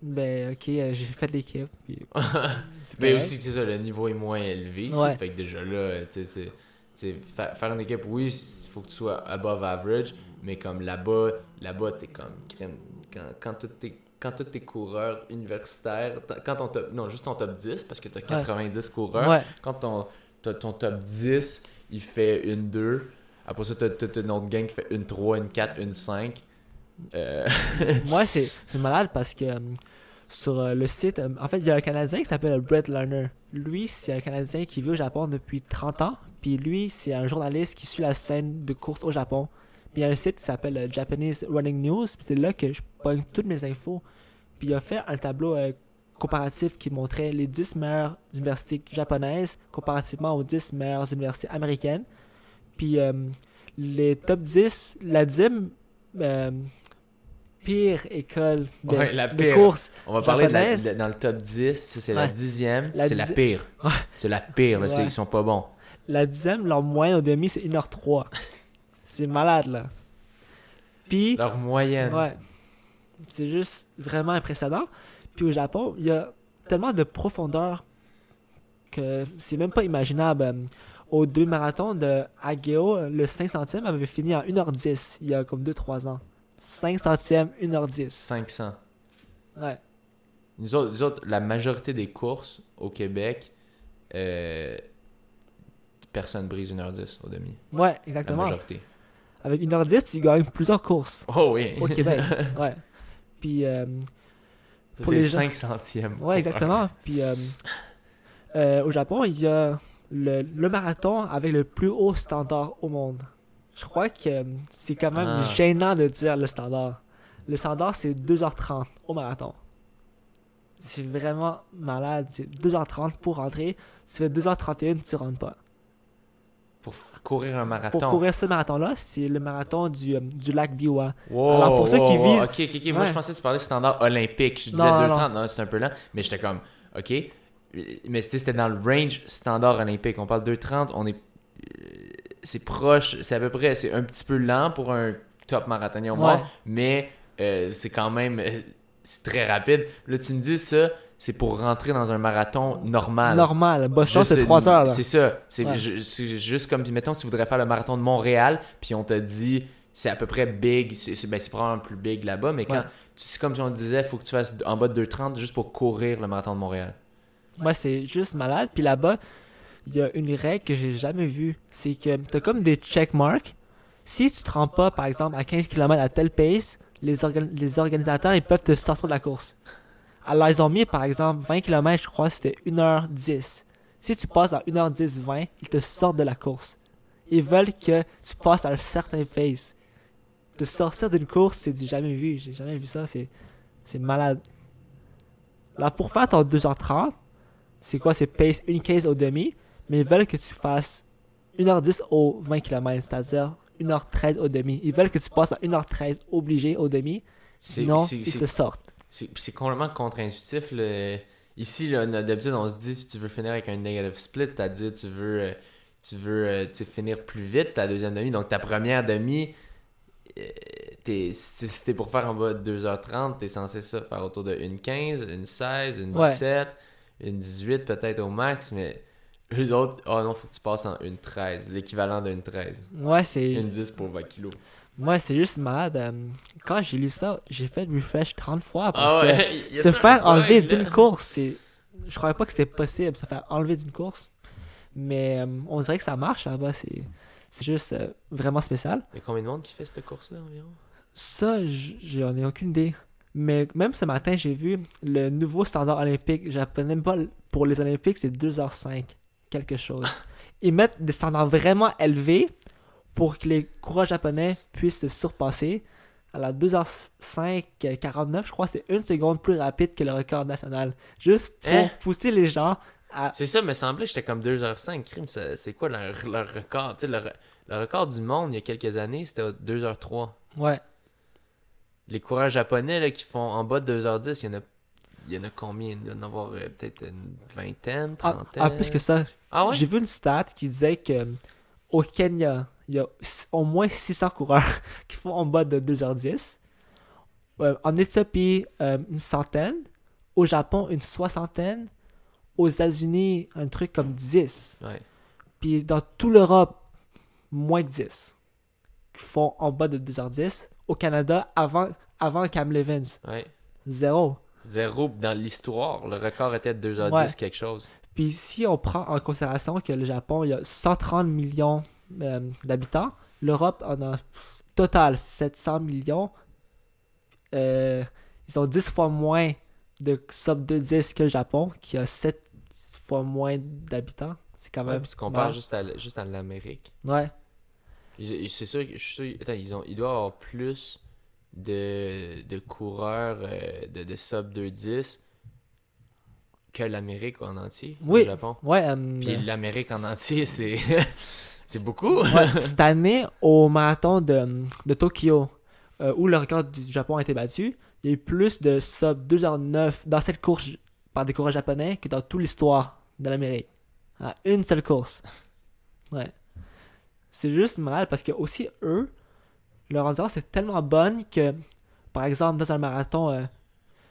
ben ok, euh, j'ai fait l'équipe. puis correct. aussi, c'est ça, le niveau est moins élevé. Ouais. Fait que déjà là, tu sais, tu sais, fa- faire une équipe, oui, il faut que tu sois above average, mais comme là-bas, là-bas, t'es comme crème. Quand, quand tous tes quand tous tes coureurs universitaires, quand ton top, non, juste ton top 10, parce que t'as 90 coureurs, Ouais. quand ton, t'as ton top 10, il fait une 2, après ça, t'as t'as une autre gang qui fait une 3, une 4, une 5. Euh, Moi, c'est c'est malade parce que euh, sur euh, le site, euh, en fait, il y a un Canadien qui s'appelle Brett Lerner. Lui, c'est un Canadien qui vit au Japon depuis 30 ans. Puis lui, c'est un journaliste qui suit la scène de course au Japon. Il y a un site qui s'appelle euh, Japanese Running News, puis c'est là que je pogne toutes mes infos. Puis il a fait un tableau comparatif qui montrait les 10 meilleures universités japonaises comparativement aux 10 meilleures universités américaines. Puis les top 10, la euh, pire école de, Ouais, la de pire. course. On va parler de la- de- dans le top 10, ça, c'est la Ouais. dixième, La c'est la pire. C'est la pire, là, ils sont pas bons. La dixième, leur moyenne au demi, c'est 1h03. c'est malade, là. Puis, Leur moyenne. ouais, c'est juste vraiment impressionnant. Puis au Japon, il y a tellement de profondeur que c'est même pas imaginable. Euh, Au demi-marathon de Ageo, le 5 centièmes avait fini en 1h10, il y a comme 2-3 ans. 5 centièmes, 1h10. 500. Ouais. Nous autres, nous autres, la majorité des courses au Québec, euh, personne brise 1h10 au demi. Ouais, La exactement. majorité. Avec 1h10, tu gagnes plusieurs courses Oh oui. au Québec. ouais. Puis, euh, pour les gens- 5 centièmes. Ouais, exactement. Puis euh, euh, au Japon, il y a le, le marathon avec le plus haut standard au monde. Je crois que euh, c'est quand même Ah. gênant de dire le standard. Le standard, c'est 2h30 au marathon. C'est vraiment malade. C'est 2h30 pour rentrer. Tu fais 2h31, tu rentres pas. Pour courir un marathon. Pour courir ce marathon-là, c'est le marathon du, euh, du lac Biwa. Wow, Alors, pour ceux wow, qui wow. visent- Ok, ok, ok. Moi, je pensais que tu parlais standard olympique. Je disais Non, non, 2,30. Non, c'est un peu lent. Mais j'étais comme, ok. Mais c'était dans le range standard olympique. On parle 2,30. On est. C'est proche. C'est à peu près. C'est un petit peu lent pour un top marathonien au monde. Ouais. Mais euh, c'est quand même. euh, C'est très rapide. Là, tu me dis ça. C'est pour rentrer dans un marathon normal. Normal. Boston, Juste, c'est 3 heures. C'est ça. C'est Ouais. juste comme, mettons, tu voudrais faire le marathon de Montréal, puis on t'a dit, c'est à peu près big, c'est ben, probablement plus big là-bas, mais quand, Ouais. c'est comme si on disait, faut que tu fasses en bas de 2,30 juste pour courir le marathon de Montréal. Moi, c'est juste malade. Puis là-bas, il y a une règle que j'ai jamais vue. C'est que t'as comme des checkmarks. Si tu te rends pas, par exemple, à 15 km à telle pace, les, organ- les organisateurs, ils peuvent te sortir de la course. Alors, ils ont mis, par exemple, 20 km, je crois, c'était 1h10. Si tu passes à 1h10, 20, ils te sortent de la course. Ils veulent que tu passes à un certain pace. De sortir d'une course, c'est du jamais vu. J'ai jamais vu ça. C'est, c'est malade. Là, pour faire ton 2h30, c'est quoi? C'est pace une case au demi, mais ils veulent que tu fasses 1h10 au 20 km, c'est-à-dire 1h13 au demi. Ils veulent que tu passes à 1h13 obligé au demi, sinon ils te sortent. c'est- complètement contre-intuitif. le- Ici, d'habitude, on se dit, si tu veux finir avec un negative split, c'est-à-dire tu veux, euh, tu veux euh, finir plus vite ta deuxième demi, donc ta première demi, euh, si si t'es pour faire en bas de 2h30, t'es censé ça faire autour de 1h15, 1h16, 1h17, 1h18 peut-être au max, mais eux autres, oh non, faut que tu passes en 1h13, l'équivalent de 1h13. Ouais, c'est 1h10 pour 20 kilos. moi c'est juste malade. euh, Quand j'ai lu ça, j'ai fait refresh 30 fois parce Ah que ouais, se faire enlever d'une course, c'est je croyais pas que c'était possible se faire enlever d'une course. Mais euh, on dirait que ça marche là-bas, c'est c'est juste euh, vraiment spécial. Il y a combien de monde qui fait cette course-là environ? Ça, j'en ai aucune idée. Mais même ce matin, j'ai vu le nouveau standard olympique japonais. Pas l- pour les Olympiques, c'est 2h05, quelque chose. Ils mettent des standards vraiment élevés pour que les coureurs japonais puissent se surpasser. Alors 2h05, euh, 49, je crois, c'est une seconde plus rapide que le record national. Juste pour Hein? pousser les gens à. C'est ça, me semblait, j'étais comme 2h05. Crime, ça- c'est quoi leur, leur record? Tu sais, le, re- le record du monde, il y a quelques années, c'était 2h03. Ouais. Les coureurs japonais là, qui font en bas de 2h10, il y en a, il y en a combien? Il doit y en avoir euh, peut-être une vingtaine, Ah, trentaine? ah, plus que ça, Ah ouais? J'ai vu une stat qui disait que euh, au Kenya, il y a au moins 600 coureurs qui font en bas de 2h10. Euh, en Éthiopie, euh, une centaine. Au Japon, une soixantaine. Aux États-Unis, un truc comme 10. Ouais. Puis dans toute l'Europe, moins de 10 qui font en bas de 2h10. Au Canada, avant, avant Cam Levins, ouais. zéro. Zéro dans l'histoire. Le record était de 2h10 Ouais. quelque chose. Puis si on prend en considération que le Japon, il y a 130 millions euh, d'habitants, l'Europe en a total 700 millions. Euh, ils ont 10 fois moins de sub 210 que le Japon, qui a 7 fois moins d'habitants. C'est quand Ouais, même. puis tu compares mal. juste à, l- juste à l'Amérique. Ouais. C'est sûr, je suis sûr, attends, ils ont, y avoir plus de, de coureurs euh, de, de sub 210 que l'Amérique en entier, Oui. le Japon. Ouais, euh, Puis l'Amérique en entier, c'est c'est beaucoup. ouais, cette année, au marathon de, de Tokyo, euh, où le record du Japon a été battu, il y a eu plus de sub 2h09 dans cette course par des coureurs japonais que dans toute l'histoire de l'Amérique. À une seule course. Ouais. C'est juste malade parce que aussi eux, leur endurance est tellement bonne que, par exemple, dans un marathon, euh,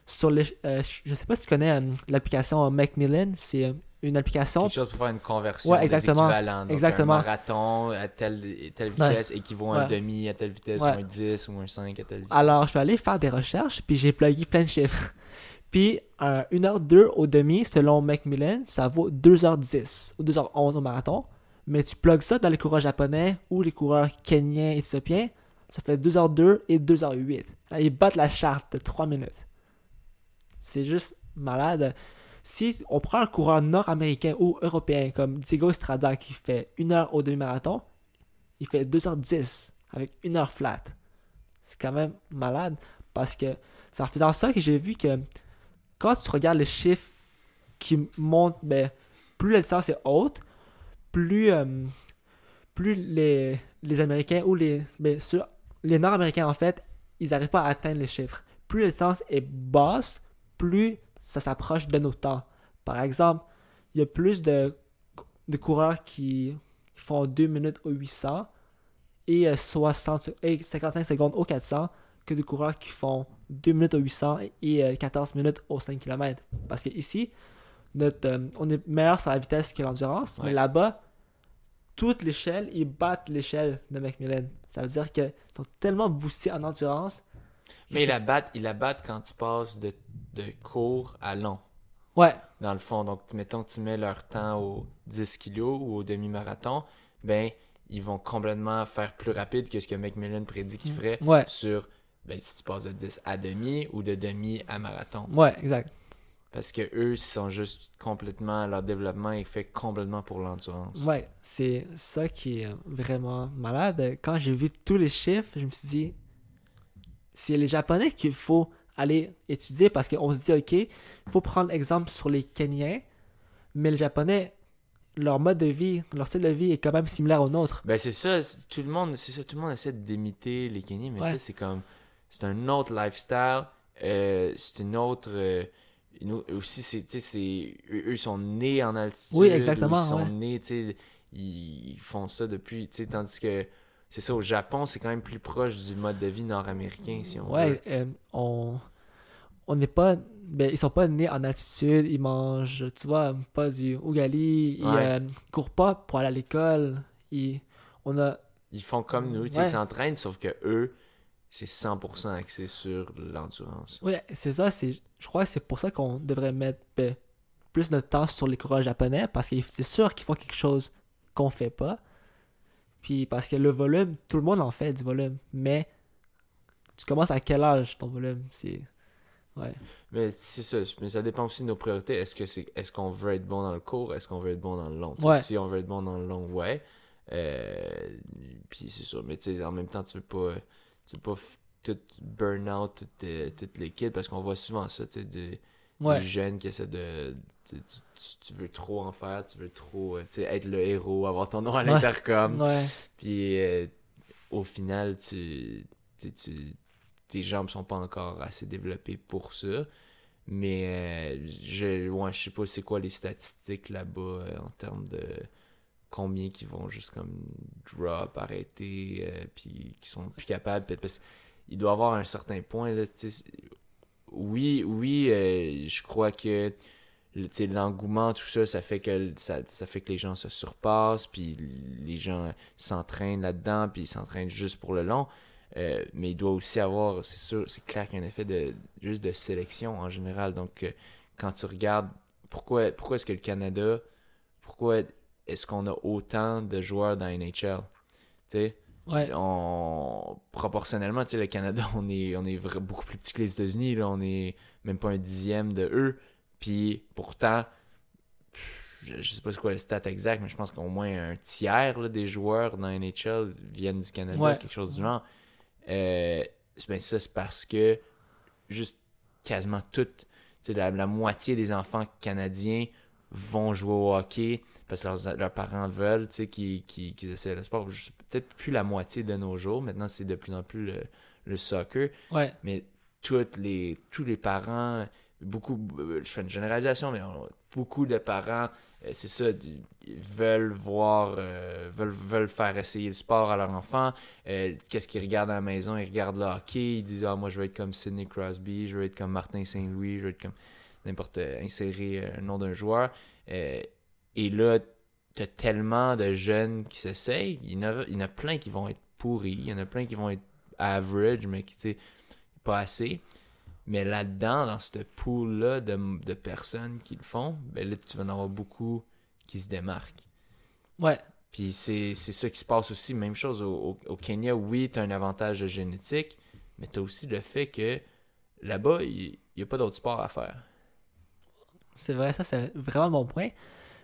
sur les, euh, je sais pas si tu connais euh, l'application Macmillan, c'est euh, une application Quelque chose pour faire une conversion Ouais, des exactement. équivalents. Donc, Exactement. Un marathon à telle, telle vitesse équivaut à un Ouais. demi à telle vitesse, Ouais. ou un 10 ou un 5 à telle vitesse. Alors, je suis allé faire des recherches, puis j'ai plugué plein de chiffres. Puis, euh, 1h02 au demi, selon Macmillan, ça vaut 2h10 ou 2h11 au marathon. Mais tu plugues ça dans les coureurs japonais ou les coureurs kenyans, éthiopiens, ça fait 2h02 et 2h08. Là, ils battent la charte de 3 minutes. C'est juste malade. Si on prend un coureur nord-américain ou européen comme Diego Estrada qui fait 1h au demi-marathon, il fait 2h10 avec 1h flat. C'est quand même malade parce que c'est en faisant ça que j'ai vu que quand tu regardes les chiffres qui montent, ben, plus la distance est haute, plus, euh, plus les, Américains ou ben, ceux- les Nord-Américains en fait, ils n'arrivent pas à atteindre les chiffres. Plus la distance est basse, plus ça s'approche de nos temps. Par exemple, il y a plus de, de coureurs qui, qui font 2 minutes au 800 et, euh, 60, et 55 secondes au 400 que de coureurs qui font 2 minutes au 800 et euh, 14 minutes au 5 km. Parce que ici, notre, euh, on est meilleur sur la vitesse que l'endurance, Ouais. mais là-bas, toute l'échelle, ils battent l'échelle de Macmillan. Ça veut dire qu'ils sont tellement boostés en endurance. Mais ils c'est- la battent, ils la battent quand tu passes de, de court à long. Ouais, Dans le fond, donc mettons que tu mets leur temps au 10 kg ou au demi-marathon, ben ils vont complètement faire plus rapide que ce que Macmillan prédit qu'il ferait ouais, sur ben, si tu passes de 10 à demi ou de demi à marathon. ouais, exact. Parce que eux, ils sont juste complètement, leur développement est fait complètement pour l'endurance. Ouais, c'est ça qui est vraiment malade. Quand j'ai vu tous les chiffres, je me suis dit, c'est les Japonais qu'il faut aller étudier parce qu'on se dit, ok, il faut prendre exemple sur les Kenyans, mais les Japonais, leur mode de vie, leur style de vie est quand même similaire au nôtre. Ben c'est ça, tout le monde, c'est ça, tout le monde essaie d'imiter les Kenyans, mais Ouais. tu sais, c'est comme, c'est un autre lifestyle, euh, c'est une autre, euh, autre- aussi, c'est, tu sais, c'est, eux, sont nés en altitude. Oui, ou exactement, Ils sont ouais. nés, tu sais, ils, ils font ça depuis, tu sais, tandis que, c'est ça, au Japon, c'est quand même plus proche du mode de vie nord-américain, si on veut. Ouais, euh, on on n'est pas ben, ils sont pas nés en altitude, ils mangent, tu vois, pas du ougali, ils Ouais. euh, courent pas pour aller à l'école, ils on a Ils font comme nous, Ouais. ils s'entraînent, sauf que eux, c'est 100% axé sur l'endurance. Ouais, c'est ça, c'est je crois que c'est pour ça qu'on devrait mettre ben, plus notre temps sur les coureurs japonais parce que c'est sûr qu'ils font quelque chose qu'on fait pas. Puis parce que le volume, tout le monde en fait du volume, mais tu commences à quel âge ton volume, c'est ouais. Mais c'est ça, mais ça dépend aussi de nos priorités. Est-ce que c'est est-ce qu'on veut être bon dans le court, est-ce qu'on veut être bon dans le long? Ouais. Si on veut être bon dans le long, ouais. Euh, puis c'est ça. Mais tu sais, en même temps, tu veux pas veux pas tout burn out toute, euh, toute l'équipe parce qu'on voit souvent ça, tu sais, des, Ouais. des jeunes qui essaient de. Tu, veux trop en faire, tu veux trop euh, être le héros, avoir ton nom à l'intercom. Ouais. Puis euh, au final, tu, tu, tu- tes jambes sont pas encore assez développées pour ça. Mais euh, je, ouais, je sais pas c'est quoi les statistiques là-bas en termes de combien qui vont juste comme drop, arrêter, euh, puis qui sont plus capables. Parce qu'il doit avoir un certain point. Là, oui, oui, euh, je crois que l'engouement, tout ça, ça fait que ça, ça fait que les gens se surpassent, puis les gens s'entraînent là-dedans, puis ils s'entraînent juste pour le long. Euh, mais il doit aussi avoir, c'est sûr, c'est clair qu'il y a un effet de juste de sélection en général. Donc, quand tu regardes, pourquoi, pourquoi est-ce que le Canada, pourquoi est-ce qu'on a autant de joueurs dans NHL? Ouais. on proportionnellement le Canada on est on est beaucoup plus petit que les États-Unis là on est même pas un dixième de eux puis pourtant je, je sais pas c'est quoi le stat exact, mais je pense qu'au moins un tiers là, des joueurs dans NHL viennent du Canada, Ouais. quelque chose du genre. Euh, ben ça, c'est parce que juste quasiment toute, la moitié des enfants canadiens vont jouer au hockey parce que leurs, leurs parents veulent, tu sais, qu'ils qu'ils- qu'ils essaient le sport. Peut-être plus la moitié de nos jours. Maintenant, c'est de plus en plus le, le soccer Ouais. mais toutes les, tous les parents, beaucoup, je fais une généralisation, mais on- beaucoup de parents, euh, c'est ça, ils veulent voir, euh, veulent, veulent faire essayer le sport à leur enfant. Euh, Qu'est-ce qu'ils regardent à la maison? Ils regardent le hockey, ils disent, ah, moi, je veux être comme Sidney Crosby, je veux être comme Martin Saint-Louis, je veux être comme n'importe, insérer un nom d'un joueur. Euh, et là, t'as tellement de jeunes qui s'essayent, il y, en a, il y en a plein qui vont être pourris, il y en a plein qui vont être average, mais qui, tu sais, pas assez. Mais là-dedans, dans ce pool-là de, de personnes qui le font, ben là, tu vas en avoir beaucoup qui se démarquent. Ouais. Puis c'est c'est ça qui se passe aussi. Même chose au, au- au Kenya, oui, tu as un avantage génétique, mais tu as aussi le fait que là-bas, il n'y a pas d'autre sport à faire. C'est vrai, ça c'est vraiment mon point.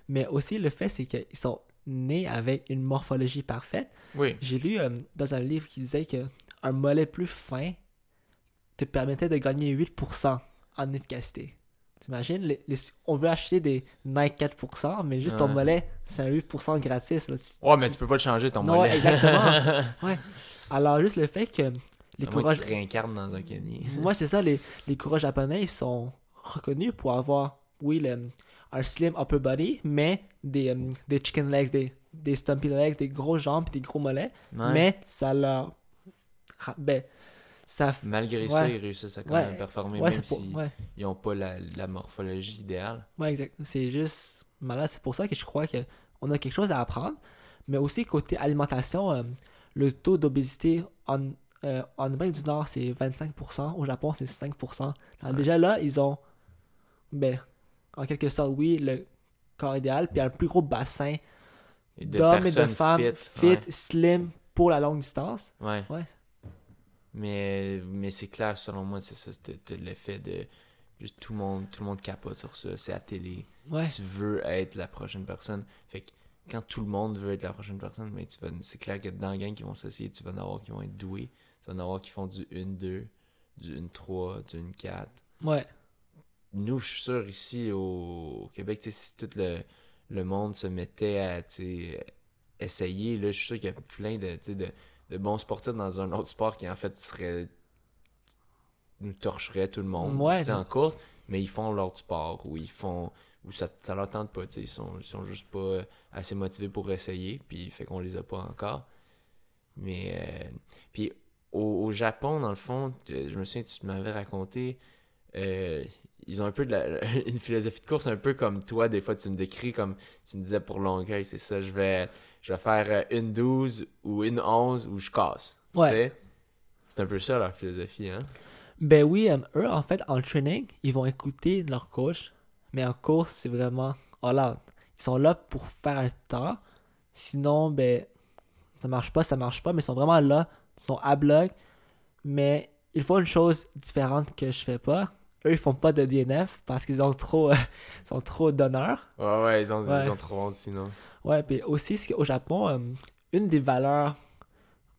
Mais aussi le fait c'est qu'ils sont nés avec une morphologie parfaite. Oui. J'ai lu euh, dans un livre qui disait que un mollet plus fin te permettait de gagner 8% en efficacité. T'imagines, les- les- on veut acheter des Nike 4%, mais juste ton Ouais. mollet, c'est un 8% gratis. Là. Tu- Ouais, mais tu peux pas le changer ton Non, mollet. exactement. Ouais. Alors juste le fait que les coureurs... tu te réincarnes dans un. Moi, c'est ça, les, les coureurs japonais, ils sont reconnus pour avoir, oui, le, un slim upper body, mais des, euh, des chicken legs, des, des stumpy legs, des gros jambes et des gros mollets. Ouais. Mais ça leur. Ben, ça. Malgré ça, ils réussissent à quand Ouais, même performer, ouais, même c'est pour- s'ils ouais, n'ont pas la, la morphologie idéale. ouais, exact. C'est juste. Malade, c'est pour ça que je crois qu'on a quelque chose à apprendre. Mais aussi, côté alimentation, euh, le taux d'obésité en, euh, en Amérique du Nord, c'est 25%. Au Japon, c'est 5%. Alors. Déjà là, ils ont, ben, en quelque sorte, oui, le corps idéal, puis un plus gros bassin d'hommes et de femmes fit, ouais. slim pour la longue distance. Ouais. Ouais. Mais, mais c'est clair, selon moi, c'est ça, c'était c'était l'effet de. Juste tout le monde, tout le monde capote sur ça, c'est à télé. Ouais. Tu veux être la prochaine personne. Fait que quand tout le monde veut être la prochaine personne, mais tu vas, c'est clair que dans la gang qui vont s'essayer, tu vas en avoir qui vont être doués. Tu vas en avoir qui font du 1-2, du 1-3, du 1-4. Ouais. Nous, je suis sûr, ici au, Québec, si tout le, le monde se mettait à essayer, là, je suis sûr qu'il y a plein de, de, de bons sportifs dans un autre sport qui, en fait, serait nous torcherait tout le monde Ouais. en course, mais ils font leur sport ou ils font ou ça, ça leur tente pas, ils sont, ils sont juste pas assez motivés pour essayer, puis fait qu'on les a pas encore. Mais euh, puis au, au Japon, dans le fond, euh, je me souviens, tu m'avais raconté, euh, ils ont un peu de la, une philosophie de course un peu comme toi, des fois tu me décris comme tu me disais pour Longueuil, c'est ça, je vais je vais faire euh, une 12 ou une 11 ou je casse. Ouais. C'est un peu ça leur philosophie, hein? Ben oui, euh, eux, en fait, en training, ils vont écouter leur coach, mais en course, c'est vraiment all out. Ils sont là pour faire un temps. Sinon, ben, ça marche pas, ça marche pas, mais ils sont vraiment là, ils sont à bloc, mais ils font une chose différente que je fais pas. Eux, ils font pas de DNF parce qu'ils ont trop, euh, sont trop d'honneur. Ouais, ouais, ils ont, Ouais. ils ont trop honte sinon. Ouais, puis aussi, qu'au Japon, euh, une des valeurs,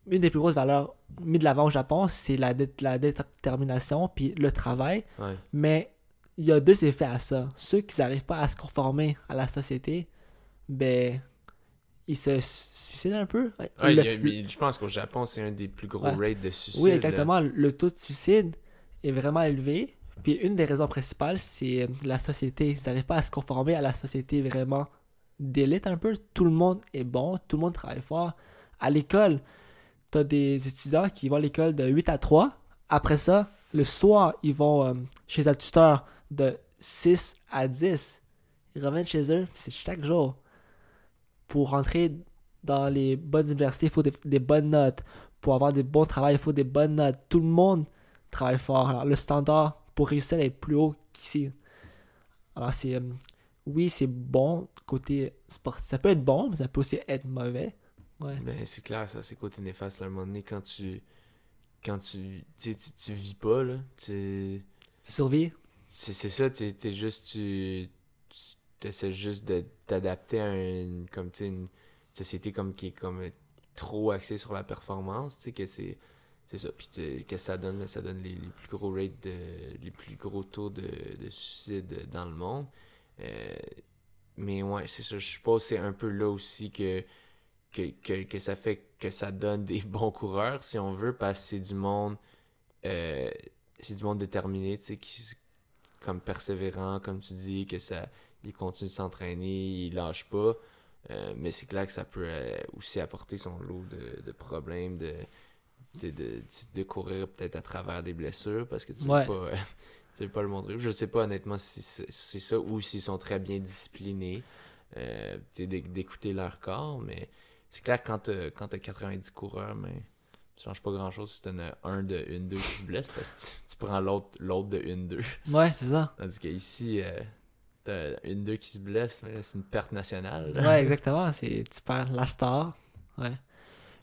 une des plus grosses valeurs mises de l'avant au Japon, c'est la, dé- la détermination puis le travail. Ouais. Mais il y a deux effets à ça. Ceux qui n'arrivent pas à se conformer à la société, ben, ils se suicident un peu. Ouais, Le- a- je pense qu'au Japon, c'est un des plus gros rates de suicide. oui, là. exactement. Le taux de suicide est vraiment élevé. Puis une des raisons principales, c'est euh, la société. Ils n'arrivent pas à se conformer à la société vraiment d'élite un peu. Tout le monde est bon, tout le monde travaille fort. À l'école, tu as des étudiants qui vont à l'école de 8 à 3. Après ça, le soir, ils vont euh, chez un tuteur de 6 à 10. Ils reviennent chez eux, c'est chaque jour. Pour rentrer dans les bonnes universités, il faut des, bonnes notes. Pour avoir des bons travails, il faut des bonnes notes. Tout le monde travaille fort. Alors, le standard pour réussir est plus haut qu'ici. Alors, c'est. euh, oui, c'est bon côté sportif. Ça peut être bon, mais ça peut aussi être mauvais. Ouais. Ben, c'est clair, ça, c'est côté néfaste. Là, à un moment donné, quand tu. Quand tu. Tu, tu, tu vis pas, là. Tu. Tu survis. C'est c'est ça, t'es t'es juste. Tu. tu- essaies juste de t'adapter à une, comme, tu une société comme, qui est comme trop axée sur la performance, tu sais, que c'est c'est ça. Puis qu'est-ce que ça donne? Ça donne les, plus gros rates, de, les plus gros taux de, de suicide dans le monde. Euh, mais ouais, c'est ça. Je suppose c'est un peu là aussi que, que, que, que, ça fait que ça donne des bons coureurs, si on veut, parce que c'est du monde. Euh, c'est du monde déterminé, tu sais, qui comme persévérant, comme tu dis, que ça. Il continue de s'entraîner, il lâche pas. Euh, mais c'est clair que ça peut aussi apporter son lot de, de problèmes, de de, de, courir peut-être à travers des blessures parce que tu ne veux, pas, tu veux pas le montrer. Je sais pas honnêtement si c'est ça ou s'ils sont très bien disciplinés euh, d'écouter leur corps, mais c'est clair que quand tu as 90 coureurs, mais ça change pas grand chose si tu as un de 1-2 qui se blesse parce que tu, prends l'autre l'autre de 1-2. Ouais, c'est ça. Tandis qu'ici, euh, t'as une deux qui se blesse, mais c'est une perte nationale. Ouais, exactement. Tu perds la star. Ouais.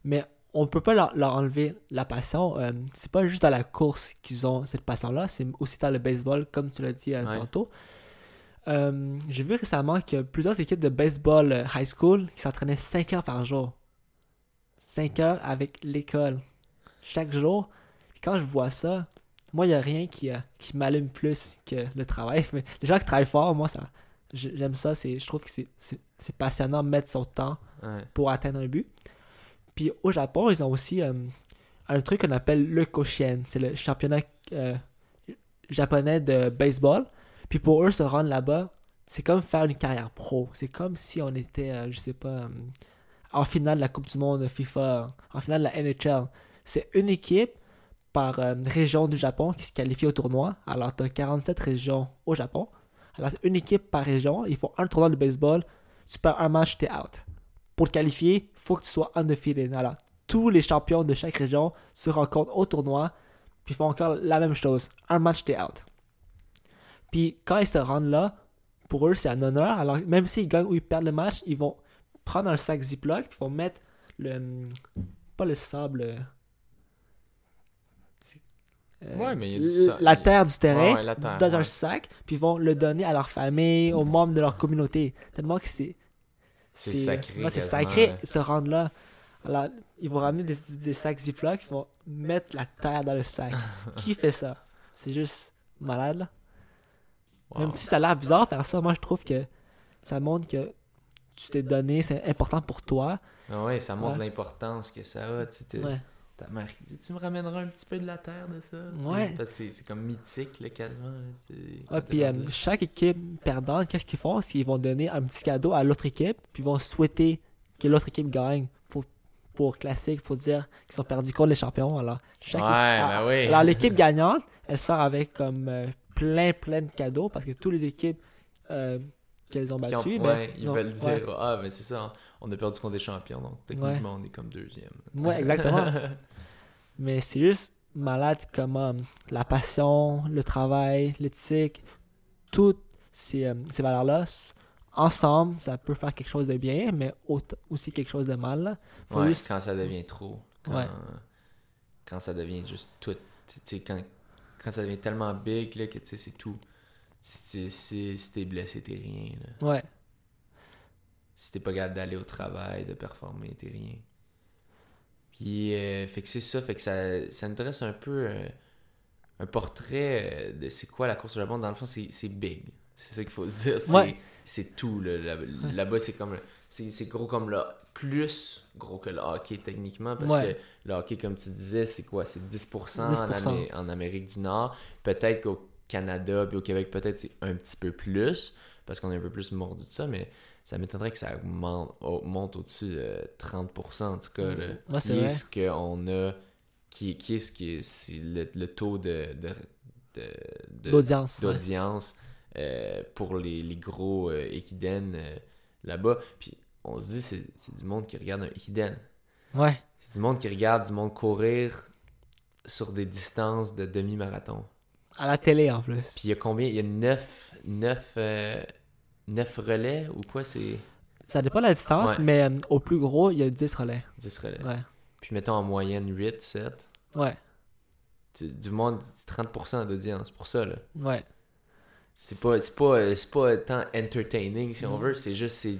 Mais on peut pas leur, enlever la passion. Euh, c'est pas juste dans la course qu'ils ont cette passion-là, c'est aussi dans le baseball, comme tu l'as dit euh, tantôt. Euh, j'ai vu récemment qu'il y a plusieurs équipes de baseball high school qui s'entraînaient 5 heures par jour. 5 heures avec l'école. Chaque jour. quand je vois ça, moi, il n'y a rien qui, qui m'allume plus que le travail. Mais les gens qui travaillent fort, moi, ça, j'aime ça. Je trouve que c'est passionnant de mettre son temps pour atteindre un but. Puis au Japon, ils ont aussi euh, un truc qu'on appelle le Koshien. C'est le championnat euh, japonais de baseball. Puis pour eux, se rendre là-bas, c'est comme faire une carrière pro. C'est comme si on était, euh, je sais pas, en finale de la Coupe du Monde FIFA, en finale de la NHL. C'est une équipe par région du Japon qui se qualifie au tournoi. Alors, tu as 47 régions au Japon. Alors, une équipe par région. Il faut un tournoi de baseball. Tu perds un match, t'es out pour te qualifier, il faut que tu sois undefeated. Alors, tous les champions de chaque région se rencontrent au tournoi, puis font encore la même chose. Un match, t'es out. Puis quand ils se rendent là, pour eux, c'est un honneur. Alors, même s'ils gagnent ou ils perdent le match, ils vont prendre un sac Ziploc, puis ils vont mettre le. Pas le sable. Euh, ouais, mais la terre du terrain dans un sac, puis ils vont le donner à leur famille, aux membres de leur communauté. Tellement que c'est c'est sacré. c'est sacré se rendre là. Alors, ils vont ramener des, des sacs Ziploc, ils vont mettre la terre dans le sac. Qui fait ça? C'est juste malade. Là. Même si ça a l'air bizarre faire ça, moi je trouve que ça montre que tu t'es donné, c'est important pour toi. Ah ouais, ça montre l'importance que ça a. Tu ouais ta mère tu me ramèneras un petit peu de la terre de ça. Ouais. C'est comme mythique là, quasiment ah, puis euh, chaque équipe perdante qu'est-ce qu'ils font? C'est qu'ils vont donner un petit cadeau à l'autre équipe puis ils vont souhaiter que l'autre équipe gagne pour pour classique pour dire qu'ils sont perdus contre les champions. Alors chaque ouais, ben oui. alors l'équipe gagnante elle sort avec comme euh, plein plein de cadeaux parce que toutes les équipes euh, qu'elles ont battues ben, ils veulent dire ah ben c'est ça on a perdu contre des champions, donc techniquement, on est comme deuxième. Ouais, exactement. Mais c'est juste malade comment la passion, le travail, l'éthique, toutes ces, euh, ces valeurs-là, ensemble, ça peut faire quelque chose de bien, mais aussi quelque chose de mal. ouais, quand ça devient trop. Quand, quand ça devient juste tout. Quand, quand ça devient tellement big là, que c'est tout. Si, t'es blessé, t'es rien. Là. Ouais si t'es pas capable d'aller au travail, de performer, t'es rien. Puis, euh, fait que c'est ça, fait que ça, ça nous dresse un peu euh, un portrait euh, de c'est quoi la course au Japon. Dans le fond, c'est big. C'est ça qu'il faut se dire. C'est tout. Là-bas, c'est comme. C'est gros comme le. Plus gros que le hockey, techniquement. Parce que le hockey, comme tu disais, c'est quoi? C'est 10%, En, Amérique du Nord. Peut-être qu'au Canada puis au Québec, peut-être c'est un petit peu plus. Parce qu'on est un peu plus mordu de ça. Mais ça m'étonnerait que ça augmente, monte au-dessus de 30% en tout cas. Là. qui est, ce qu'on a, qui, qui est ce qui est, c'est le, taux de, d'audience, d'audience euh, pour les, les gros euh, euh, là-bas? Puis on se dit, c'est, c'est du monde qui regarde un Ekiden. Ouais. C'est du monde qui regarde du monde courir sur des distances de demi-marathon. À la télé en plus. Puis il y a combien? Il y a 9, 9 9 relais ou quoi c'est Ça dépend de la distance, mais euh, au plus gros, il y a 10 relais. 10 relais. Ouais. Puis mettons en moyenne 8, 7. Ouais. Du monde, 30% d'audience, pour ça, là. Ouais. C'est pas, c'est pas, euh, c'est pas tant entertaining, si on Mm. veut. C'est juste, c'est.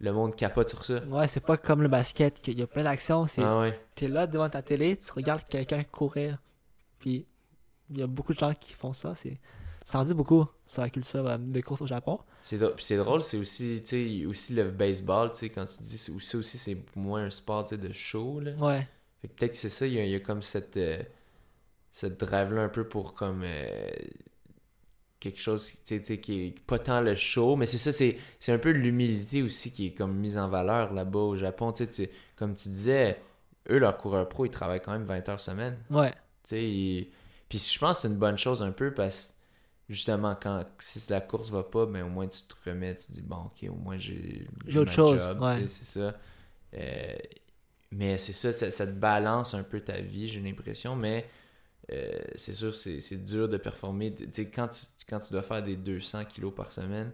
Le monde capote sur ça. Ouais, c'est pas comme le basket, qu'il y a plein d'actions. C'est Ah ouais. T'es là devant ta télé, tu regardes quelqu'un courir. Puis il y a beaucoup de gens qui font ça. C'est... Ça en dit beaucoup sur la culture euh, de course au Japon. C'est drôle, c'est drôle, c'est aussi, aussi le baseball, tu sais, quand tu dis, ça aussi, c'est moins un sport, de show, là. Ouais. Fait que peut-être que c'est ça, il y, a, il y a comme cette, euh, cette drive-là un peu pour comme euh, quelque chose qui est pas tant le show, mais c'est ça, c'est, c'est un peu l'humilité aussi qui est comme mise en valeur là-bas au Japon. Comme tu disais, eux, leurs coureurs pro, ils travaillent quand même 20 heures semaine. Ouais. Tu sais, ils- Puis je pense que c'est une bonne chose un peu parce que justement, quand si la course va pas, ben au moins tu te remets, tu te dis, bon, ok, au moins j'ai, J'ai autre chose, job, ouais. c'est ça. Euh, mais c'est ça, ça, ça te balance un peu ta vie, j'ai l'impression, mais euh, c'est sûr, c'est, c'est dur de performer. Tu sais, quand tu, quand tu dois faire des 200 kilos par semaine,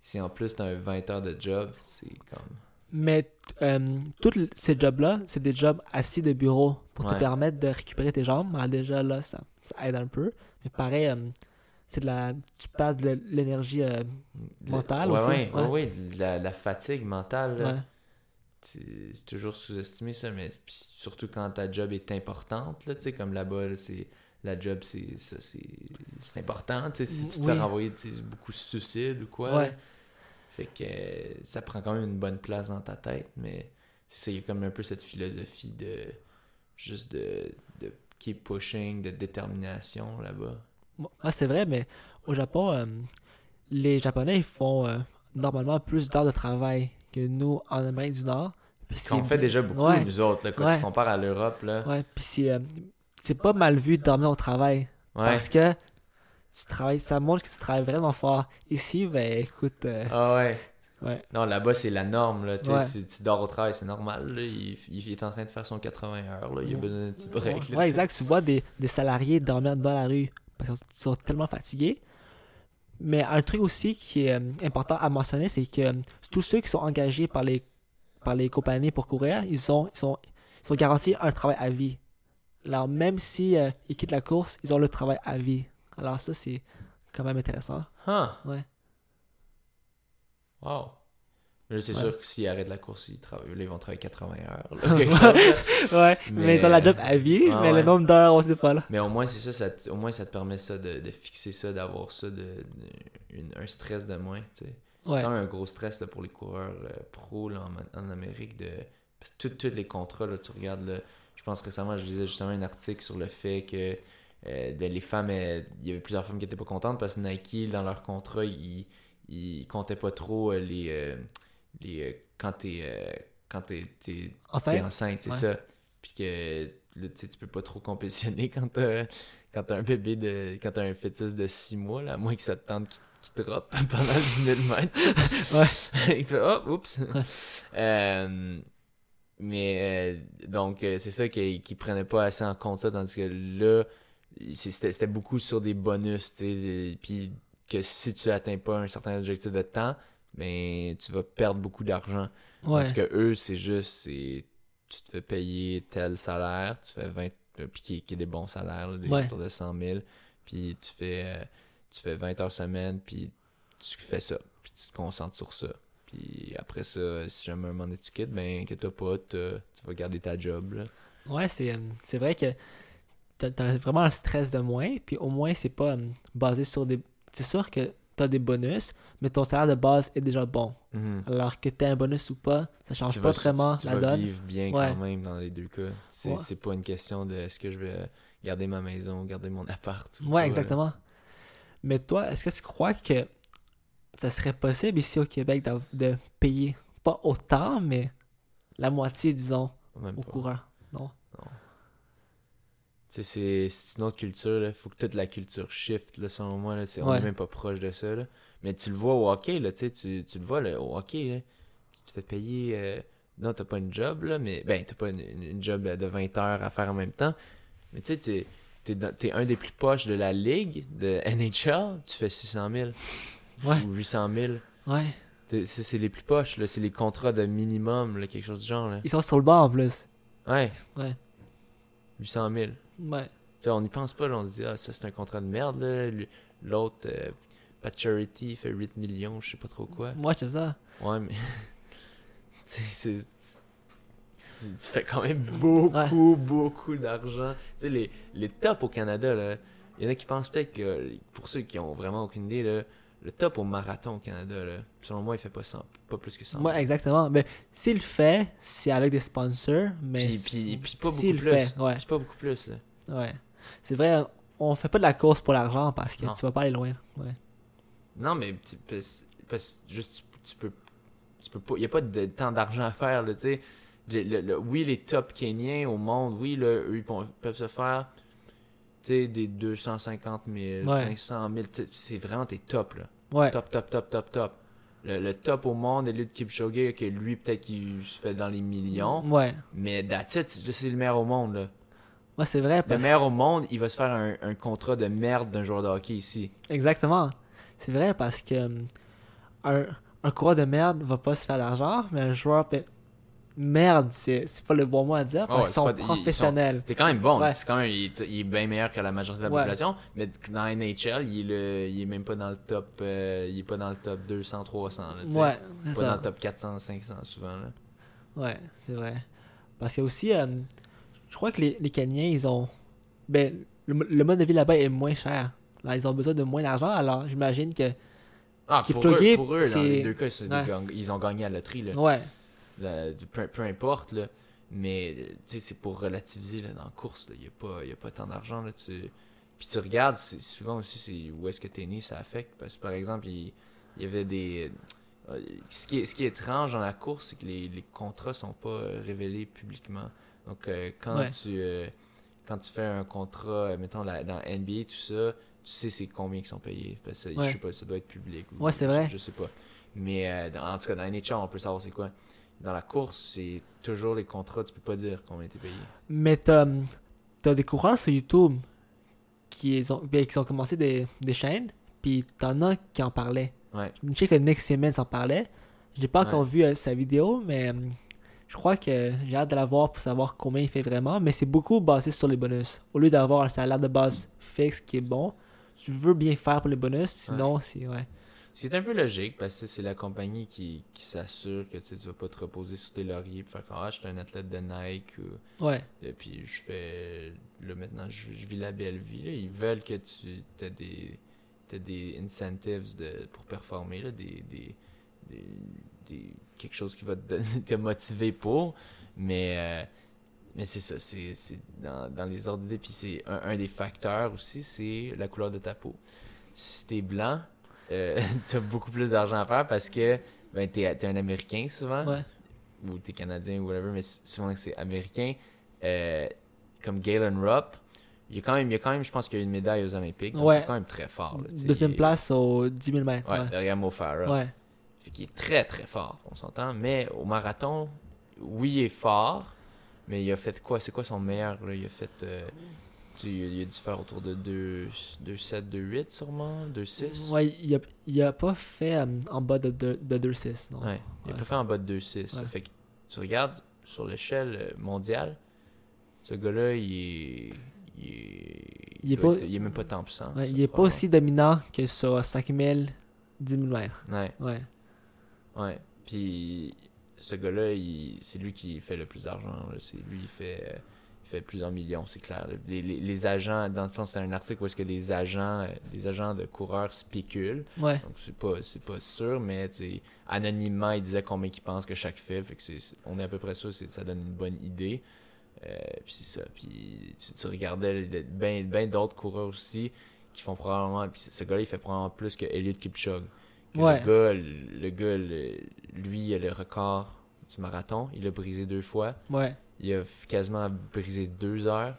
si en plus tu as un 20 heures de job, c'est comme. Mais euh, tous ces jobs-là, c'est des jobs assis de bureau pour te permettre de récupérer tes jambes. Alors déjà là, ça, ça aide un peu. Mais pareil, euh, c'est de la. Tu perds de l'énergie. euh, Mental ouais, aussi, ouais, ouais, ouais. de la, la fatigue mentale. c'est toujours sous-estimé ça, mais puis surtout quand ta job est importante, là, tu sais, comme là-bas, là, c'est la job, c'est ça, c'est c'est important, tu sais, si tu te Oui. fais renvoyer beaucoup de suicides ou quoi, fait que ça prend quand même une bonne place dans ta tête, mais c'est ça, il y a comme un peu cette philosophie de juste de, de keep pushing, de détermination là-bas. Ah, c'est vrai, mais au Japon, euh, les Japonais ils font euh, normalement plus d'heures de travail que nous en Amérique du Nord. Puis Qu'on fait déjà beaucoup, Ouais. nous autres, là, quand Ouais. tu compares à l'Europe, là. Ouais, puis c'est, euh, c'est pas mal vu de dormir au travail. Ouais. Parce que tu travailles, ça montre que tu travailles vraiment fort. Ici, ben écoute, Ah ouais. ouais. Non, là-bas, c'est la norme. Là. Tu. Tu, dors au travail, c'est normal. Là. Il, il est en train de faire son 80 heures. Là. Il a besoin d'un petit break. Ouais, là, ouais, exact. Tu vois des, des salariés dormir dans la rue parce qu'ils sont tellement fatigués. Mais un truc aussi qui est euh, important à mentionner, c'est que euh, tous ceux qui sont engagés par les, par les compagnies pour courir, ils sont, ils sont, ils sont garantis un travail à vie. Alors, même si euh, ils quittent la course, ils ont le travail à vie. Alors, ça, c'est quand même intéressant. Huh. Ouais. Wow. C'est Ouais. sûr que s'ils arrêtent la course, ils, travaillent, ils vont travailler 80 heures. là, chose, ouais, mais, Mais, ils ont la job euh, à vie, ah mais le nombre d'heures, on sait pas là. Mais au moins, c'est ça, ça te- au moins, ça te permet ça de, de fixer ça, d'avoir ça, de, de- une- un stress de moins. tu sais. Ouais. C'est quand même un gros stress là, pour les coureurs euh, pros là, en, en Amérique. De... Parce que tous les contrats, là, tu regardes, là, je pense récemment, je lisais justement un article sur le fait que euh, ben, les femmes, euh, il y avait plusieurs femmes qui étaient pas contentes parce que Nike, dans leur contrat, ils, ils comptaient pas trop les. Les euh, quand t'es. euh, quand t'es, t'es, Enceinte? t'es enceinte, c'est Ouais. ça. Puis que là, tu sais, tu peux pas trop compétitionner quand t'as, quand t'as un bébé de. quand t'as un fœtus de 6 mois, là, à moins que ça te tente qu'il, qu'il drop pendant 10 000 mètres. Ouais. Et tu fais, oh, oups. Euh, mais euh, donc, c'est ça qu'ils prenaient pas assez en compte ça, tandis que là, c'était c'était beaucoup sur des bonus, tu sais. Puis que si tu atteins pas un certain objectif de temps, ben tu vas perdre beaucoup d'argent. Ouais. Parce que eux, c'est juste, c'est tu te fais payer tel salaire, tu fais 20, euh, puis qui, qui est des bons salaires, là, des Ouais. autour de 100 000, puis tu fais, euh, tu fais 20 heures semaine, puis tu fais ça, puis tu te concentres sur ça. Puis après ça, si jamais un moment donné tu quittes, ben que t'as pas, tu vas garder ta job, là. Ouais, c'est, euh, c'est vrai que t'as, vraiment un stress de moins, puis au moins c'est pas basé sur des. C'est sûr que t'as des bonus, mais ton salaire de base est déjà bon. Mhm. Alors que t'aies un bonus ou pas, ça change tu pas vas, vraiment tu la vas donne. vivre bien Ouais. quand même dans les deux cas. C'est Ouais. pas une question de est-ce que je vais garder ma maison, garder mon appart. ou Ouais, là. exactement. Mais toi, est-ce que tu crois que ça serait possible ici au Québec de payer pas autant, mais la moitié, disons, Même pas. coureurs? Non? Tu sais, c'est c'est une autre culture, là. Faut que toute la culture shift, là, selon moi, là. C'est- On Ouais. est même pas proche de ça, là. Mais tu le vois au hockey, là, tu sais, tu, le vois, là, au hockey, là. Tu te fais payer... euh, Non, t'as pas une job, là, mais... Ben, t'as pas une, job de 20 heures à faire en même temps. Mais tu sais, t'es- t'es un des plus poches de la ligue, de NHL, tu fais 600 000. Ouais. Ou 800 000. Ouais. C'est les plus poches, là. C'est les contrats de minimum, là, quelque chose du genre, là. Ils sont sur le banc en plus. Ouais. Ouais. 800 000. Ouais. On n'y pense pas, là, on se dit, ah, ça c'est un contrat de merde, L'autre, euh, Pat Charity fait 8 millions, je sais pas trop quoi. Moi, c'est ça. Ouais, mais. tu sais, c'est. Tu, tu fais quand même beaucoup, beaucoup d'argent. Tu sais, les, les tops au Canada, là. Il y en a qui pensent peut-être que, pour ceux qui ont vraiment aucune idée, là, le top au marathon au Canada, là, selon moi, il fait pas 100, pas plus que 100. Ouais, exactement. Mais s'il le fait, c'est avec des sponsors, mais Puis, puis, puis pas beaucoup plus. fait, ouais, pas beaucoup plus, là. ouais. C'est vrai, on fait pas de la course pour l'argent parce que Non. tu vas pas aller loin. Ouais. Non, mais parce, que juste tu, tu peux tu peux pas il y a pas de tant d'argent à faire là, tu sais. Le- oui, les top Kenyans au monde, oui, là, eux ils peuvent se faire tu sais des 250 000, Ouais. 500 000, tu sais, c'est vraiment tes top là. Ouais. Top top top top top. Le, le top au monde, Eliud Kipchoge que lui peut-être qu'il se fait dans les millions, Ouais. mais that's it, c'est le meilleur au monde là. Ouais, c'est vrai Le parce meilleur au monde, il va se faire un, un contrat de merde d'un joueur de hockey ici. Exactement. C'est vrai parce que hum, un, un coureur de merde va pas se faire d'argent, mais un joueur merde, c'est pas le bon mot à dire parce ouais, qu'ils c'est sont pas- ils- sont- professionnels. T'es quand même bon, Ouais. c'est quand même, il, est, il est bien meilleur que la majorité de la Ouais. population, mais dans NHL, il est, le, il est même pas dans le top, euh, il est pas dans le top 200, 300, là. Ouais, Pas ça. dans le top 400, 500 souvent, là. Ouais, c'est vrai. Parce que aussi, euh, je crois que les, les Kenyans, ils ont. Ben, le, le mode de vie là-bas est moins cher. Là, ils ont besoin de moins d'argent, alors j'imagine que. Ah, pour eux, pour eux, dans les deux cas, Ouais. ils ont gagné à la loterie, là. Ouais, La- du- peu, peu importe, là. Mais, euh, tu sais, c'est pour relativiser, là, dans la course. Il y a pas, y a pas tant d'argent, là. Tu... Puis tu regardes, c'est- souvent aussi, c'est où est-ce que t'es né, ça affecte. Parce que, par exemple, il, il y avait des... euh, Ce qui, est, ce qui est étrange dans la course, c'est que les, les contrats sont pas euh, révélés publiquement. Donc, euh, quand Ouais. tu... euh, quand tu fais un contrat, euh, mettons, la- dans NBA, tout ça, tu sais c'est combien qui sont payés. Parce que, Ouais. je sais pas, ça doit être public. ou- Ouais, c'est je- vrai. Je, sais pas. Mais, euh, dans- en tout cas, dans NHL, on peut savoir c'est quoi. Dans la course, c'est toujours les contrats, tu peux pas dire combien t'es payé. mais t'as t'as des coureurs sur YouTube qui ont, ben, qui ont commencé des, des chaînes, puis t'en as qui en parlaient. Ouais. Je sais que Nick Simmons en parlait. J'ai pas encore Ouais. vu euh, sa vidéo, mais euh, je crois que j'ai hâte de la voir pour savoir combien il fait vraiment. Mais c'est beaucoup basé sur les bonus. Au lieu d'avoir un salaire de base fixe qui est bon, tu veux bien faire pour les bonus, sinon c'est ouais. C'est un peu logique parce que c'est la compagnie qui, qui s'assure que tu tu vas pas te reposer sur tes lauriers et faire Ah, je suis un athlète de Nike ou, Ouais, et puis je fais là maintenant je, je vis la belle vie. là. Ils veulent que tu aies des, t'aies des incentives de, pour performer, là, des, des, des, des- quelque chose qui va te, donner- te motiver pour. Mais, euh, mais c'est ça, c'est c'est dans, dans les ordres d'idées. Puis c'est un, un des facteurs aussi, c'est la couleur de ta peau. Si t'es blanc, euh, t'as beaucoup plus d'argent à faire parce que ben, t'es t'es un Américain souvent ouais, ou t'es canadien ou whatever, mais souvent c'est américain, euh, comme Galen Rupp, il y a quand même, il y a quand même, je pense qu'il y a une médaille aux Olympiques, donc Ouais. il est quand même très fort. là, deuxième place aux 10 000 mètres. Ouais, Ouais, derrière Mo Farah. ouais, Fait qu'il est très très fort, on s'entend, mais au marathon, oui, il est fort, mais il a fait quoi C'est quoi son meilleur là? Il a fait. euh, tu il a- dû faire autour de 2, 2 7, 2 8 sûrement, 2 6. Ouais, il a, il a pas fait euh, en bas de, de, de 2-6, non. Ouais, il a Ouais. pas fait en bas de 2-6. Ouais. Fait que tu regardes sur l'échelle euh, mondiale, ce gars-là, il est. Il est, Il est pas- être- il est même pas tant puissant. Ouais, ça, il est pas aussi dominant que sur 5000, 10 000 mètres. Ouais, Ouais. ouais. Puis ce gars-là, c'est lui qui fait le plus d'argent. C'est lui, il fait. Fait plusieurs millions, c'est clair. Les, les- les agents, dans le fond, c'est un article où est-ce que des agents, euh, des agents de coureurs spéculent. Ouais. Donc c'est pas c'est pas sûr, mais anonymement il disait combien il pense que chaque fait, fait que c'est c'est- on est à peu près sûr, c'est ça donne une bonne idée. Euh, puis c'est ça, puis tu, tu regardais bien ben d'autres coureurs aussi qui font probablement, puis ce gars-là il fait probablement plus que Eliud Kipchoge. Que Ouais. Le gars, le, le gars, le- lui il a le record du marathon, il l'a brisé deux fois, Ouais. Il a quasiment brisé deux heures.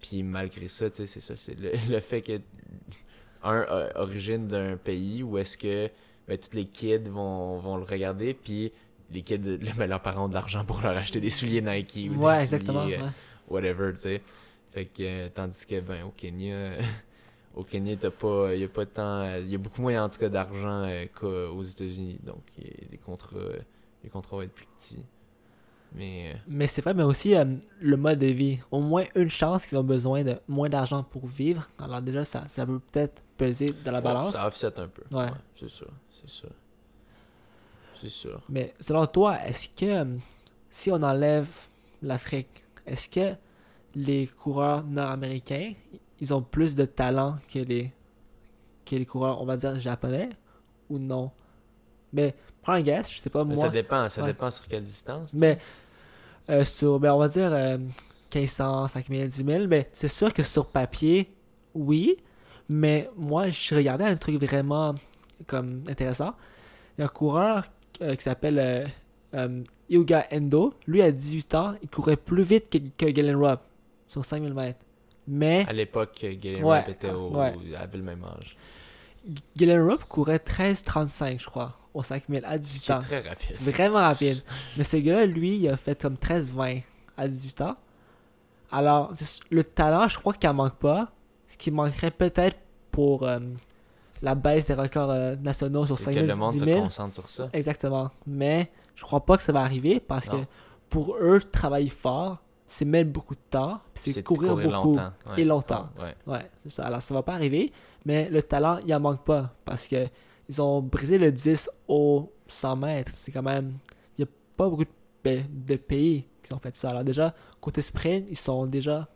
Puis malgré ça, tu sais, c'est ça, c'est le, le fait que un origine d'un pays où est-ce que ben, tous les kids vont, vont le regarder, puis les kids, le- ben, leurs parents ont de l'argent pour leur acheter des souliers Nike ou Ouais, des exactement. souliers, euh, ouais. whatever, tu sais. Fait que, euh, tandis que, ben, au Kenya, au Kenya, t'as pas, y a pas tant, il y a beaucoup moins, en tout cas, d'argent euh, qu'aux États-Unis. Donc, les contrats, les contrats vont être plus petits. Mais euh, Mais c'est vrai, mais aussi euh, le mode de vie. Au moins une chance qu'ils ont besoin de moins d'argent pour vivre. Alors déjà, ça, ça peut peut-être peser dans la ouais, balance. ça offset un peu. Ouais. c'est sûr, c'est sûr. C'est sûr. Mais selon toi, est-ce que euh, si on enlève l'Afrique, est-ce que les coureurs nord-américains, ils ont plus de talent que les, que les coureurs, on va dire, japonais ou non? Mais prends un guess, je sais pas moi. ça dépend, ça Ouais. dépend sur quelle distance. Mais euh, sur, ben, on va dire euh, 1500, 5000, 10 000, mais c'est sûr que sur papier, oui. Mais moi, je regardais un truc vraiment comme intéressant. Il y a un coureur euh, qui s'appelle euh, euh, Hyuga Endo. Lui, à 18 ans, il courait plus vite que, que Galen Rupp sur 5000 mètres. Mais À l'époque, Galen Ouais, Rupp était au... ouais. avait le même âge. Galen Rupp courait 13,35, je crois, au 5000 à Ce 18 qui est ans. très rapide. C'est vraiment rapide. Mais ce gars-là, lui, il a fait comme 13-20 à 18 ans. Alors, c'est- le talent, je crois qu'il en manque pas. Ce qui manquerait peut-être pour euh, la baisse des records euh, nationaux sur C'est 5 que 000, le monde 10 se 000. concentre sur ça. Exactement. Mais je crois pas que ça va arriver parce que pour eux, travailler fort, c'est mettre beaucoup de temps, c'est de courir, beaucoup. longtemps. ouais. et longtemps. Ouais. Ouais, c'est ça. Alors, ça va pas arriver, mais le talent, il en manque pas parce que ils ont brisé le 10 au 100 mètres. C'est quand même. Il n'y a pas beaucoup de, pa- de pays qui ont fait ça. Alors, déjà, côté sprint, ils sont déjà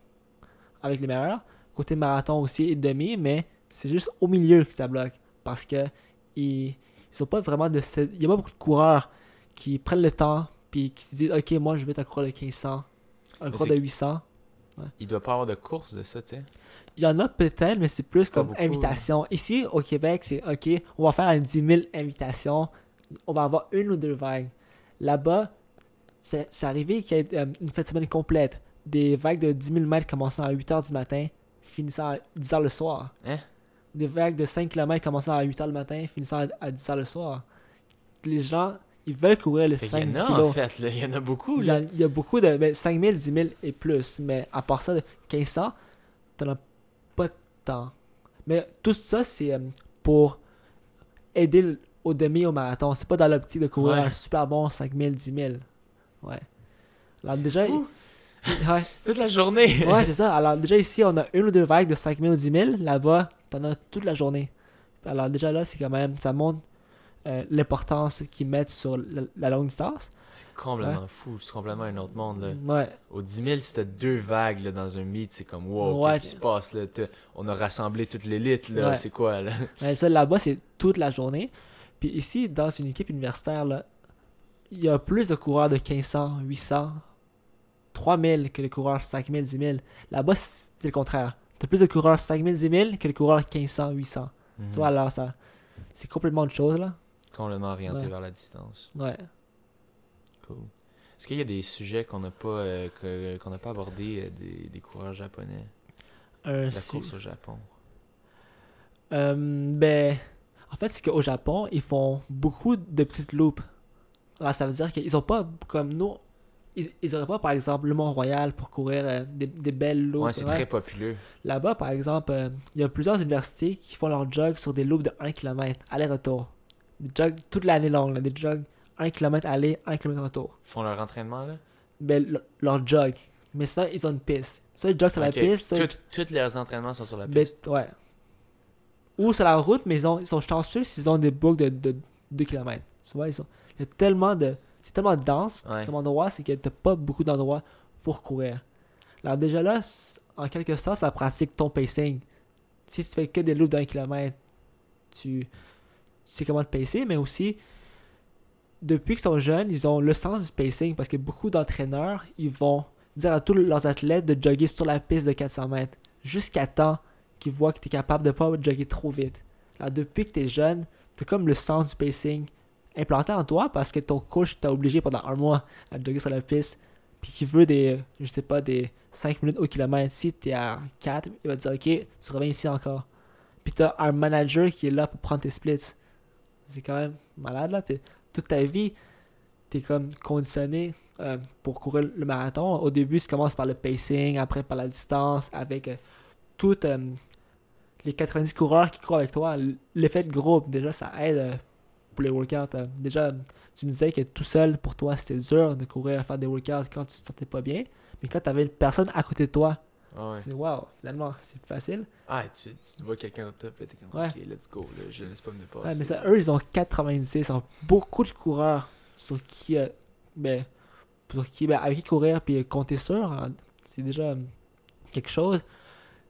avec les meilleurs. Côté marathon aussi et demi, mais c'est juste au milieu que ça bloque parce que ils, ils sont pas vraiment de. Il y a pas beaucoup de coureurs qui prennent le temps puis qui se disent Ok, moi je vais coureur de 1500, un de que- 800. Il doit pas avoir de course de ça, tu sais. Il y en a peut-être, mais c'est plus comme beaucoup, invitation. Ici, au Québec, c'est OK, on va faire un 10 000 invitations. On va avoir une ou deux vagues. Là-bas, c'est arrivé qu'il y ait euh, une fête de semaine complète. Des vagues de 10 000 mètres commençant à 8 h du matin, finissant à 10 h le soir. Hein? Des vagues de 5 km commençant à 8 h le matin, finissant à, à 10 h le soir. Les gens, ils veulent courir le Fait qu'il y 5 en a, en fait. Il y en a beaucoup. Il y, Là. a, il y a beaucoup de. Ben, 5000, 10 000 et plus. Mais à part ça, de 1500, t'en as tant. Mais tout ça, c'est euh, pour aider au demi au marathon. C'est pas dans l'optique de courir Ouais. un super bon 5000, 10 000. Ouais. Alors déjà. fou. Ouais, Toute la journée. ouais c'est ça. Alors déjà ici, on a une ou deux vagues de 5000 ou 10 000. Là-bas, as toute la journée. Alors déjà là, c'est quand même. Ça montre euh, l'importance qu'ils mettent sur la, la longue distance. C'est complètement fou. C'est complètement un autre monde. Là. Ouais. Au 10 000, si t'as deux vagues là, dans un meet, c'est comme wow, Ouais. qu'est-ce qui se passe là? T'as- On a rassemblé toute l'élite là. Ouais. C'est quoi là? Mais ça, là-bas, c'est toute la journée. Puis ici, dans une équipe universitaire, là, il y a plus de coureurs de 1500, 800, 3000 que les coureurs 5000, 10 000. Là-bas, c'est le contraire. T'as plus de coureurs 5000, 10 000 que les coureurs 1500, 800. Mhm. Tu vois, alors, ça, c'est complètement autre chose, là. Complètement orienté Ouais. vers la distance. Ouais. Cool. Est-ce qu'il y a des sujets qu'on n'a pas, euh, qu'on n'a pas abordés euh, des, des coureurs japonais? La course au Japon. Euh, ben, en fait, c'est qu'au Japon, ils font beaucoup de petites loupes. Alors, ça veut dire qu'ils ont pas, comme nous, ils, ils auraient pas, par exemple, le Mont-Royal pour courir euh, des, des belles loupes. Ouais, c'est très populeux. Là-bas, par exemple, euh, il y a plusieurs universités qui font leur jog sur des loupes de 1 km, aller-retour. Des jogs toute l'année longue, là, des jogs 1 km aller, 1 km retour. Ils font leur entraînement là? Ben, le- leur jog. Mais ça, ils ont une piste. Soit ils jogent sur Ok, la piste, soit ils- tout- Tous leurs entraînements sont sur la ben, piste. ouais. Ou sur la route, mais ils, ont, ils sont chanceux s'ils ont des boucles de, de 2 km. Tu vois, ils sont, il y a tellement de. C'est tellement dense Ouais. comme endroit, c'est que t'as pas beaucoup d'endroits pour courir. Alors déjà là, c- en quelque sorte, ça pratique ton pacing. Si tu fais que des loupes d'un kilomètre, tu, sais comment te pacer, mais aussi, depuis qu'ils sont jeunes, ils ont le sens du pacing parce que beaucoup d'entraîneurs, ils vont dire à tous leurs athlètes de jogger sur la piste de 400 mètres jusqu'à temps qu'ils voient que tu es capable de pas jogger trop vite. Alors depuis que tu es jeune, tu comme le sens du pacing implanté en toi parce que ton coach t'a obligé pendant un mois à jogger sur la piste puis qu'il veut des, je sais pas, des 5 minutes au kilomètre. Si tu es à 4, il va te dire ok, tu reviens ici encore. Puis tu as un manager qui est là pour prendre tes splits. C'est quand même malade là. T'es- toute ta vie, tu es comme conditionné euh, pour courir le marathon. Au début, tu commences par le pacing, après par la distance, avec euh, toutes euh, les 90 coureurs qui courent avec toi. L'effet de groupe, déjà, ça aide euh, pour les workouts. euh, déjà, tu me disais que tout seul, pour toi, c'était dur de courir, faire des workouts quand tu te sentais pas bien. Mais quand tu une personne à côté de toi, Ah ouais. c'est wow, finalement, c'est facile. Ah, tu, tu vois quelqu'un au top, là, t'es comme, Ouais. ok, let's go, là, je laisse pas me dépasser. Ouais, mais ça, eux, ils ont 90, ils ont beaucoup de coureurs sur qui, euh, ben, sur qui, ben, avec qui courir puis compter sur, hein, c'est déjà euh, quelque chose.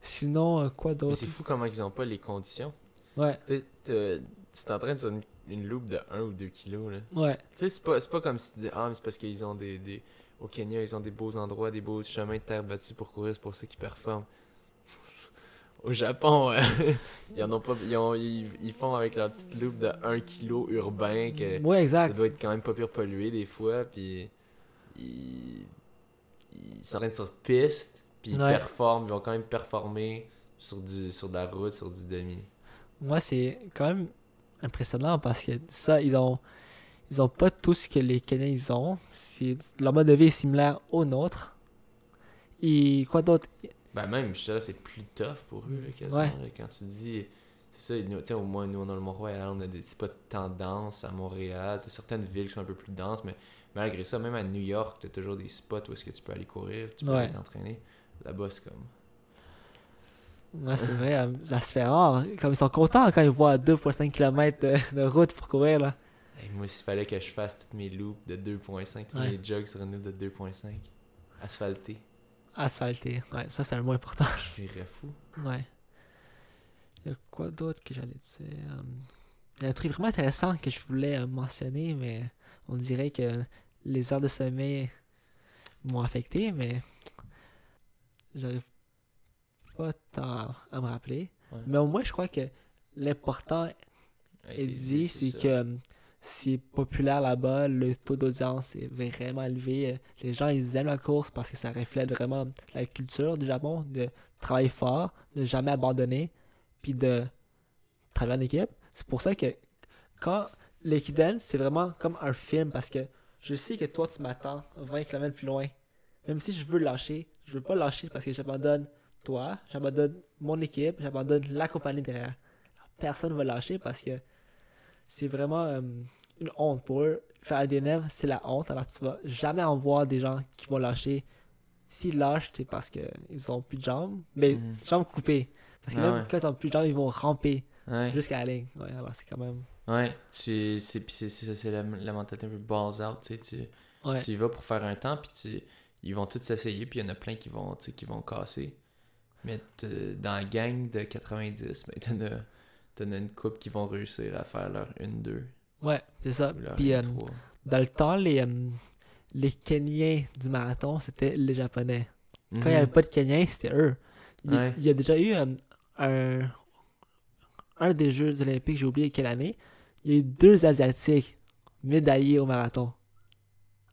Sinon, euh, quoi d'autre? c'est fou comment ils ont pas les conditions. Ouais, Tu sais, tu t'entraînes sur une, une loupe de 1 ou 2 kilos, là. ouais, Tu sais, c'est pas, pas comme si tu disais, ah, mais c'est parce qu'ils ont des, des. Au Kenya, ils ont des beaux endroits, des beaux chemins de terre battus pour courir, c'est pour ça qu'ils performent. Au Japon, euh, ils, en ont pas, ils, ont- ils, ils font avec leur petite loupe de 1 kg urbain que ouais, ça exact. doit être quand même pas pire pollué des fois, puis ils ils s'entraînent sur piste, puis ils Ouais. performent, ils vont quand même performer sur, du, sur de la route, sur du demi. Moi, c'est quand même impressionnant parce que ça, ils ont, ils ont pas tout ce que les ils ont. Leur mode de vie est similaire au nôtre. Et quoi d'autre? Ben même, je dirais, c'est plus tough pour eux, là, quasiment. Ouais. Quand tu dis, c'est ça, nous, au moins, nous, on a le Mont-Royal, on a des, pas tant dense à Montréal. T'as certaines villes qui sont un peu plus denses, mais malgré ça, même à New York, t'as toujours des spots où est-ce que tu peux aller courir, tu peux Ouais. aller t'entraîner. Là-bas, c'est comme... Ouais, c'est vrai, ça se fait rare. Comme ils sont contents quand ils voient 2,5 km de, de route pour courir là. Moi, s'il fallait que je fasse toutes mes loops de 2.5, tous Ouais. mes jogs sur une loop de 2.5, asphalté, Asphalté. Ouais, ça c'est le moins important. je serais fou. Ouais. Il y a quoi d'autre que j'allais dire? Il y a un truc vraiment intéressant que je voulais euh, mentionner, mais on dirait que les heures de sommeil m'ont affecté, mais j'arrive pas tant à me rappeler. Ouais. Mais au moins, je crois que l'important est dit, c'est que euh, c'est populaire là-bas, le taux d'audience est vraiment élevé. Les gens, ils aiment la course parce que ça reflète vraiment la culture du Japon, de travailler fort, de jamais abandonner, puis de travailler en équipe. C'est pour ça que quand l'Equidance, c'est vraiment comme un film parce que je sais que toi, tu m'attends 20 km plus loin. Même si je veux lâcher, je veux pas lâcher parce que j'abandonne toi, j'abandonne mon équipe, j'abandonne la compagnie derrière. Personne va lâcher parce que c'est vraiment euh, une honte pour eux. Faire des nèvres, c'est la honte. Alors tu vas jamais en voir des gens qui vont lâcher. S'ils lâchent, c'est parce qu'ils ont plus de jambes. Mais Mhm. jambes coupées. Parce que Ah même ouais. quand ils ont plus de jambes, ils vont ramper Ouais. jusqu'à la ligne. Ouais, alors c'est quand même. Ouais, tu, c'est, puis c'est, c'est ça, c'est la, la mentalité un peu balls out, tu sais, tu, tu y vas pour faire un temps, puis tu, ils vont tous s'essayer, puis il y en a plein qui vont, qui vont casser. Mais dans la gang de 90, ben, t'en as, une couple qui vont réussir à faire leur 1-2 Ouais, c'est ça. Puis euh, 1-3. dans le temps, les, euh, les Kenyans du marathon, c'était les Japonais. Quand il n'y avait pas de Kenyans, c'était eux. Il, Mhm. Ouais. il y a déjà eu euh, un, un des Jeux olympiques, j'ai oublié quelle année. Il y a eu deux Asiatiques médaillés au marathon.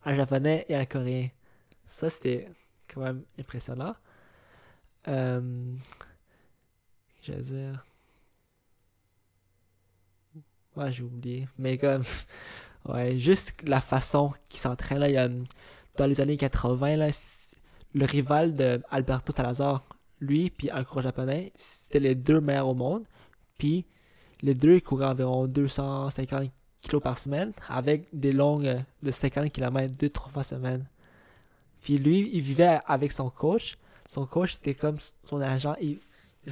Un Japonais et un Coréen. Ça, c'était quand même impressionnant. Euh, je dire? Ouais, j'ai oublié. Mais comme. Ouais, juste la façon qu'ils s'entraînent. Là, y a, dans les années 80, là, le rival de Alberto Salazar, lui, puis un japonais, c'était les deux meilleurs au monde. Puis les deux, couraient environ 250 kg par semaine avec des longues de 50 km, deux, trois fois semaine. Puis lui, il vivait avec son coach. Son coach, c'était comme son agent. Il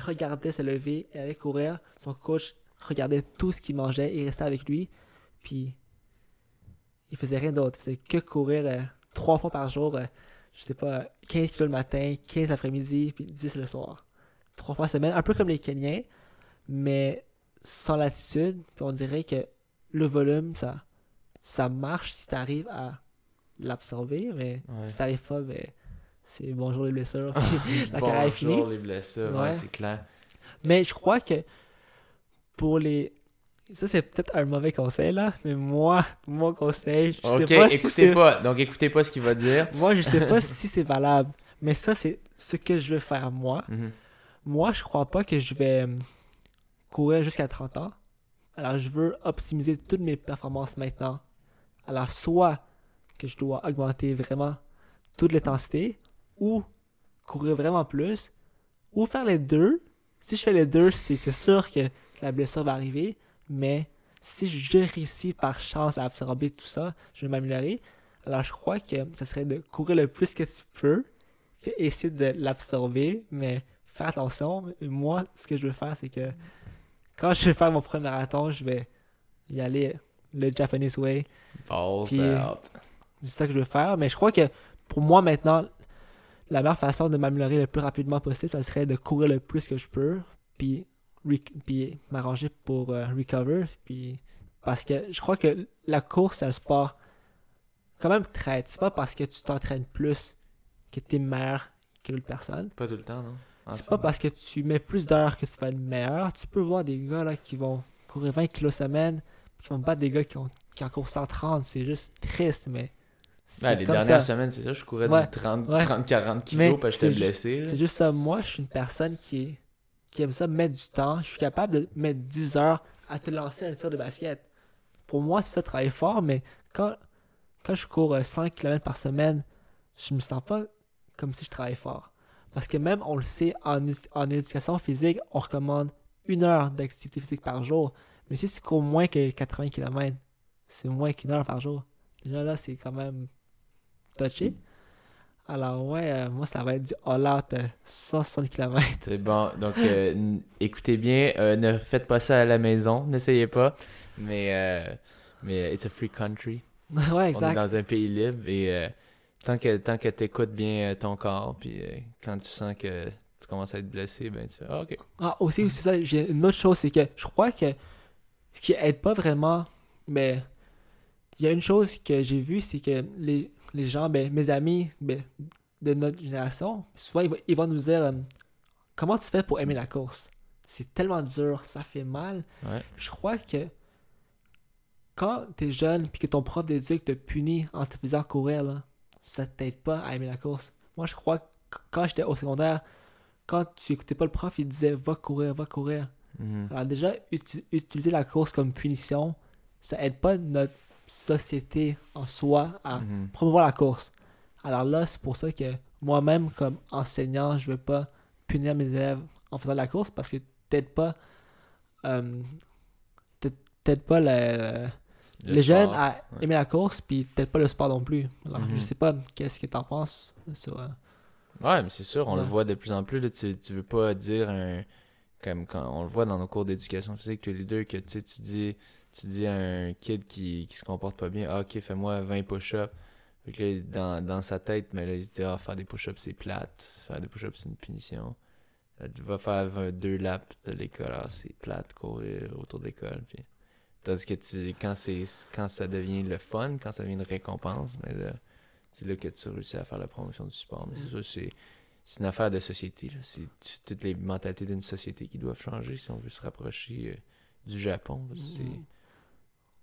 regardait se lever et aller courir. Son coach regardait tout ce qu'il mangeait. Il restait avec lui. Puis il faisait rien d'autre. Il faisait que courir euh, trois fois par jour. euh, je sais pas, 15 kg le matin, 15 l'après-midi, puis 10 le soir. Trois fois semaine. Un peu comme les Kenyans, mais sans l'attitude. Puis on dirait que le volume, ça, ça marche si tu arrives à l'absorber, mais Ouais. si t'arrives pas, ben, c'est bonjour les blessures. puis la carrière est finie. Bonjour les blessures, ouais, Ouais. c'est clair. Mais je crois que pour les. Ça, c'est peut-être un mauvais conseil, là. Mais moi, mon conseil, je Ok, sais pas écoutez pas, donc écoutez pas ce qu'il va dire. Moi, je sais pas si c'est valable. Mais ça, c'est ce que je vais faire moi. Mhm. Moi, je crois pas que je vais euh, courir jusqu'à 30 ans. Alors, je veux optimiser toutes mes performances maintenant. Alors, soit que je dois augmenter vraiment toute l'intensité, ou courir vraiment plus, ou faire les deux. Si je fais les deux, c'est c'est sûr que la blessure va arriver, mais si je réussis par chance à absorber tout ça, je vais m'améliorer. Alors je crois que ce serait de courir le plus que tu peux, puis essayer de l'absorber, mais fais attention. Moi, ce que je veux faire, c'est que quand je vais faire mon premier marathon, je vais y aller le Japanese way. C'est ça que je veux faire. Mais je crois que pour moi maintenant, la meilleure façon de m'améliorer le plus rapidement possible, ça serait de courir le plus que je peux, puis, puis m'arranger pour euh, recover. Puis, parce que je crois que la course, c'est un sport quand même traite. C'est pas parce que tu t'entraînes plus que tu es meilleur que l'autre personne. Pas tout le temps, non? C'est pas parce que tu mets plus d'heures que tu vas être meilleur. Tu peux voir des gars là, qui vont courir 20 kilos semaine, qui vont battre des gars qui, ont, qui en courent 130. C'est juste triste, mais. Ben, les dernières ça. semaines, c'est ça, je courais Ouais, du 30, ouais. 30-40 kilos Mais parce que j'étais blessé. C'est juste ça. Moi, je suis une personne qui, est- qui aime ça mettre du temps. Je suis capable de mettre 10 heures à te lancer un tir de basket. Pour moi, c'est ça, travailler fort, mais quand, quand je cours euh, 100 km par semaine, je me sens pas comme si je travaillais fort. Parce que même, on le sait, en, en éducation physique, on recommande une heure d'activité physique par jour. Mais si tu cours moins que 80 km, c'est moins qu'une heure par jour. Déjà là, c'est quand même touché. Alors ouais, euh, moi ça va être du all-out euh, 160 km. C'est bon. Donc, euh, écoutez bien. euh, ne faites pas ça à la maison. N'essayez pas. Mais, euh, mais it's a free country. ouais, On est exact. dans un pays libre. Et euh, tant que, tant que tu écoutes bien euh, ton corps, puis euh, quand tu sens que tu commences à être blessé, ben tu fais ah, OK. Ah, aussi, aussi ça, j'ai une autre chose, c'est que je crois que ce qui aide pas vraiment, mais il y a une chose que j'ai vue, c'est que les, les gens, ben, mes amis ben, de notre génération, souvent ils, vont- ils vont nous dire euh, comment tu fais pour aimer la course? C'est tellement dur, ça fait mal. Ouais. Je crois que quand t'es jeune puis que ton prof d'éduc te punit en te faisant courir, là, ça t'aide pas à aimer la course. Moi, je crois que quand j'étais au secondaire, quand tu écoutais pas le prof, il disait va courir, va courir. Mhm. Alors déjà, uti- utiliser la course comme punition, ça aide pas notre société en soi à Mhm. promouvoir la course. Alors là, c'est pour ça que moi-même, comme enseignant, je veux pas punir mes élèves en faisant de la course parce que t'aides pas, euh, t'aides pas le- Le les jeunes à ouais. aimer la course, puis t'aides pas le sport non plus. Alors, Mhm. je sais pas, qu'est-ce que t'en penses sur... euh, Ouais, mais c'est sûr, on le voit de plus en plus. Là, tu, tu veux pas dire un. Comme quand on le voit dans nos cours d'éducation physique, tous les deux, que tu dis, tu dis à un kid qui, qui se comporte pas bien, ah, ok, fais-moi 20 push-ups. Fait que là, dans, dans sa tête, mais là, il se dit, ah, faire des push-ups, c'est plate. Faire des push-ups, c'est une punition. Là, tu vas faire 20 deux laps de l'école, ah, c'est plate, courir autour de l'école. Puis... Tandis que tu, quand, c'est, quand ça devient le fun, quand ça devient une récompense, mais là, c'est là que tu réussis à faire la promotion du sport. Mais c'est sûr, c'est, c'est une affaire de société. C'est toutes les mentalités d'une société qui doivent changer si on veut se rapprocher euh, du Japon. que c'est.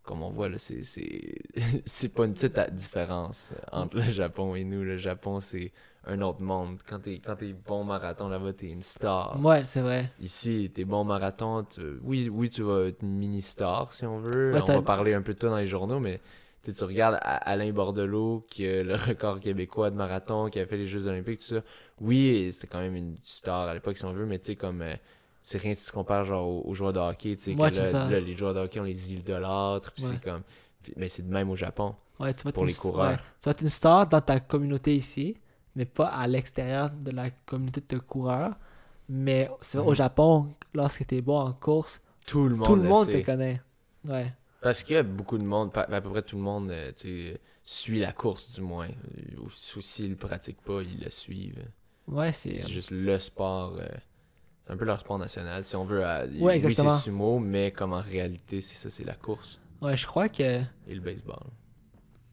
Comme on voit, là, c'est, c'est, c'est pas une petite différence entre le Japon et nous. Le Japon, c'est un autre monde. Quand t'es, quand t'es bon marathon là-bas, t'es une star. Ouais, c'est vrai. Ici, t'es bon marathon, tu- oui, oui, tu vas être une mini-star si on veut. Ouais, on va parler un peu de toi dans les journaux, mais tu regardes Alain Bordelot, qui a le record québécois de marathon, qui a fait les Jeux Olympiques, tout ça. Oui, c'était quand même une star à l'époque si on veut, mais tu sais, comme. euh, c'est rien si tu compares genre aux, aux joueurs de hockey, tu sais, Ouais, que c'est là, ça. là, les joueurs de hockey ont les îles de l'autre, puis Ouais. c'est comme. Mais c'est de même au Japon. Ouais, tu vas Pour les coureurs. Tu vas être une star dans ta communauté ici, mais pas à l'extérieur de la communauté de coureurs. Mais c'est vrai, au Mhm. Japon, lorsque tu es bon en course, Tout le monde tout le monde te connaît. Ouais. Parce que beaucoup de monde, à peu près tout le monde, euh, suit la course du moins. Ou s'ils le pratiquent pas, ils le suivent. Ouais, c'est. C'est juste le sport. euh, un peu leur sport national. Si on veut, euh, Ouais, oui, c'est sumo, mais comme en réalité, c'est ça, c'est la course Ouais, je crois que et le baseball.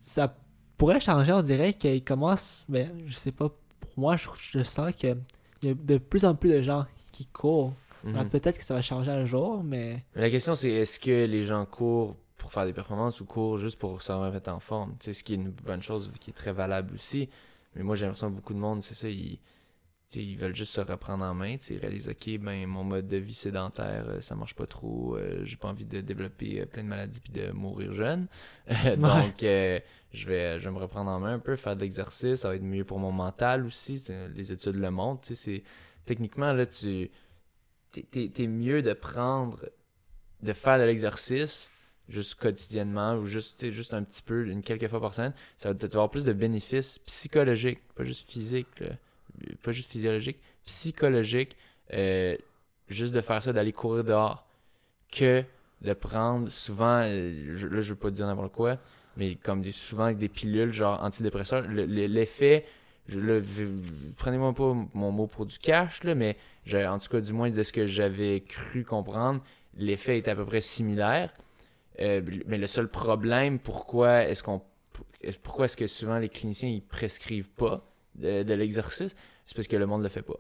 ça pourrait changer. On dirait qu'il commence. Mais je sais pas, pour moi, je, je sens qu'il y a de plus en plus de gens qui courent. Alors, peut-être que ça va changer un jour, mais. Mais la question, c'est est-ce que les gens courent pour faire des performances ou courent juste pour se remettre en forme? Tu sais, ce qui est une bonne chose, qui est très valable aussi. Mais moi, j'ai l'impression que beaucoup de monde, c'est ça, ils, tu sais, ils veulent juste se reprendre en main. Ils réalisent, OK, ben, mon mode de vie sédentaire, euh, ça marche pas trop. euh, j'ai pas envie de développer euh, plein de maladies puis de mourir jeune. Donc, euh, je, vais, je vais me reprendre en main un peu, faire de l'exercice. Ça va être mieux pour mon mental aussi. Les études le montrent. tu sais, c'est Techniquement, là, tu t'es- t'es t'es mieux de prendre, de faire de l'exercice juste quotidiennement ou juste, juste un petit peu, une quelques fois par semaine, ça va te avoir plus de bénéfices psychologiques, pas juste physiques, là, pas juste physiologiques, psychologiques, euh, juste de faire ça, d'aller courir dehors, que de prendre souvent, euh, je- là je veux pas dire n'importe quoi, mais comme des, souvent avec des pilules genre antidépresseurs, le- le- l'effet, le, prenez-moi pas mon mot pour du cash, là, mais en tout cas du moins de ce que j'avais cru comprendre, l'effet est à peu près similaire. Euh, mais le seul problème, pourquoi est-ce qu'on pourquoi est-ce que souvent les cliniciens ils prescrivent pas? De, de l'exercice, c'est parce que le monde le fait pas.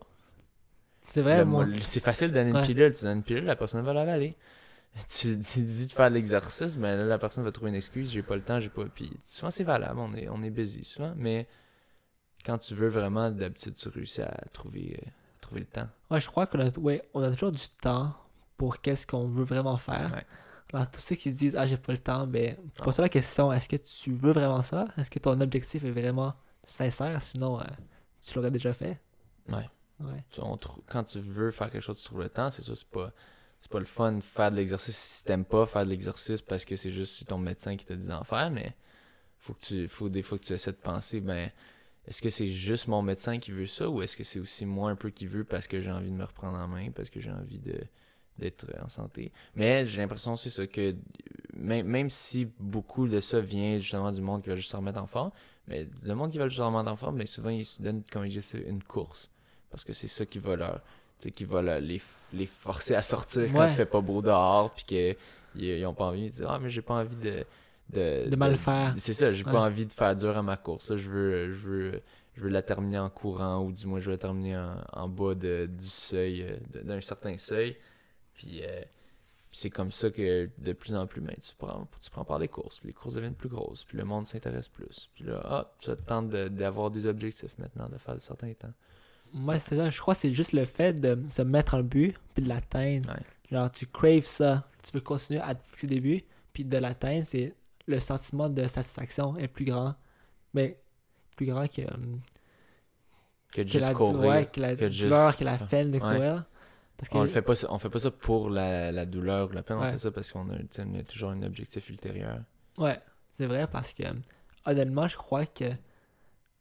C'est vrai, Le moi. mo- C'est facile de donner Ouais. une pilule, tu donnes une pilule, la personne va l'avaler. Tu, tu dis de faire de l'exercice, mais là, la personne va trouver une excuse, j'ai pas le temps, j'ai pas. Puis souvent c'est valable, on est, on est busy souvent, mais quand tu veux vraiment, d'habitude tu réussis à trouver, euh, à trouver le temps. Ouais, je crois qu'on a, ouais, on a toujours du temps pour qu'est-ce qu'on veut vraiment faire. Ouais. Alors, tous ceux qui se disent, ah, j'ai pas le temps, ben, Non. pose ça la question, est-ce que tu veux vraiment ça? Est-ce que ton objectif est vraiment sincère? Sinon, euh, tu l'aurais déjà fait. Ouais. Ouais. Tu- on trou- quand tu veux faire quelque chose, tu trouves le temps, c'est ça, c'est pas. C'est pas le fun de faire de l'exercice si t'aimes pas faire de l'exercice parce que c'est juste ton médecin qui t'a dit d'en faire, mais faut que tu. Faut des fois que tu essaies de penser, ben est-ce que c'est juste mon médecin qui veut ça ou est-ce que c'est aussi moi un peu qui veut parce que j'ai envie de me reprendre en main, parce que j'ai envie de d'être en santé. Mais j'ai l'impression c'est ça que même, même si beaucoup de ça vient justement du monde qui va juste se remettre en forme, mais le monde qui va juste se remettre en forme, mais souvent ils se donnent comme je dis une course parce que c'est ça qui va leur qui va leur- les, les forcer à sortir quand il fait pas beau dehors puis que ils, ont pas envie ils disent ah mais j'ai pas envie de de, De mal faire. c'est ça j'ai Ouais. pas envie de faire dur à ma course là, je veux je veux je veux la terminer en courant ou du moins je veux la terminer en, en bas de, du seuil euh, d'un certain seuil puis euh, c'est comme ça que de plus en plus ben, tu prends tu prends part des courses puis les courses deviennent plus grosses puis le monde s'intéresse plus puis là ah ça te tente de- d'avoir des objectifs maintenant de faire de certains temps Moi, c'est ça. Je crois que c'est juste le fait de se mettre un but puis de l'atteindre. Ouais. Genre, tu craves ça. Tu veux continuer à te fixer des buts puis de l'atteindre, c'est le sentiment de satisfaction est plus grand. Mais plus grand que, euh, que que juste la, courir que la douleur, que la peine de Ouais. Parce que, On le fait pas, ça- on fait pas ça pour la, la douleur ou la peine, on fait ça parce qu'on a, a toujours un objectif ultérieur. Ouais, c'est vrai parce que honnêtement, je crois que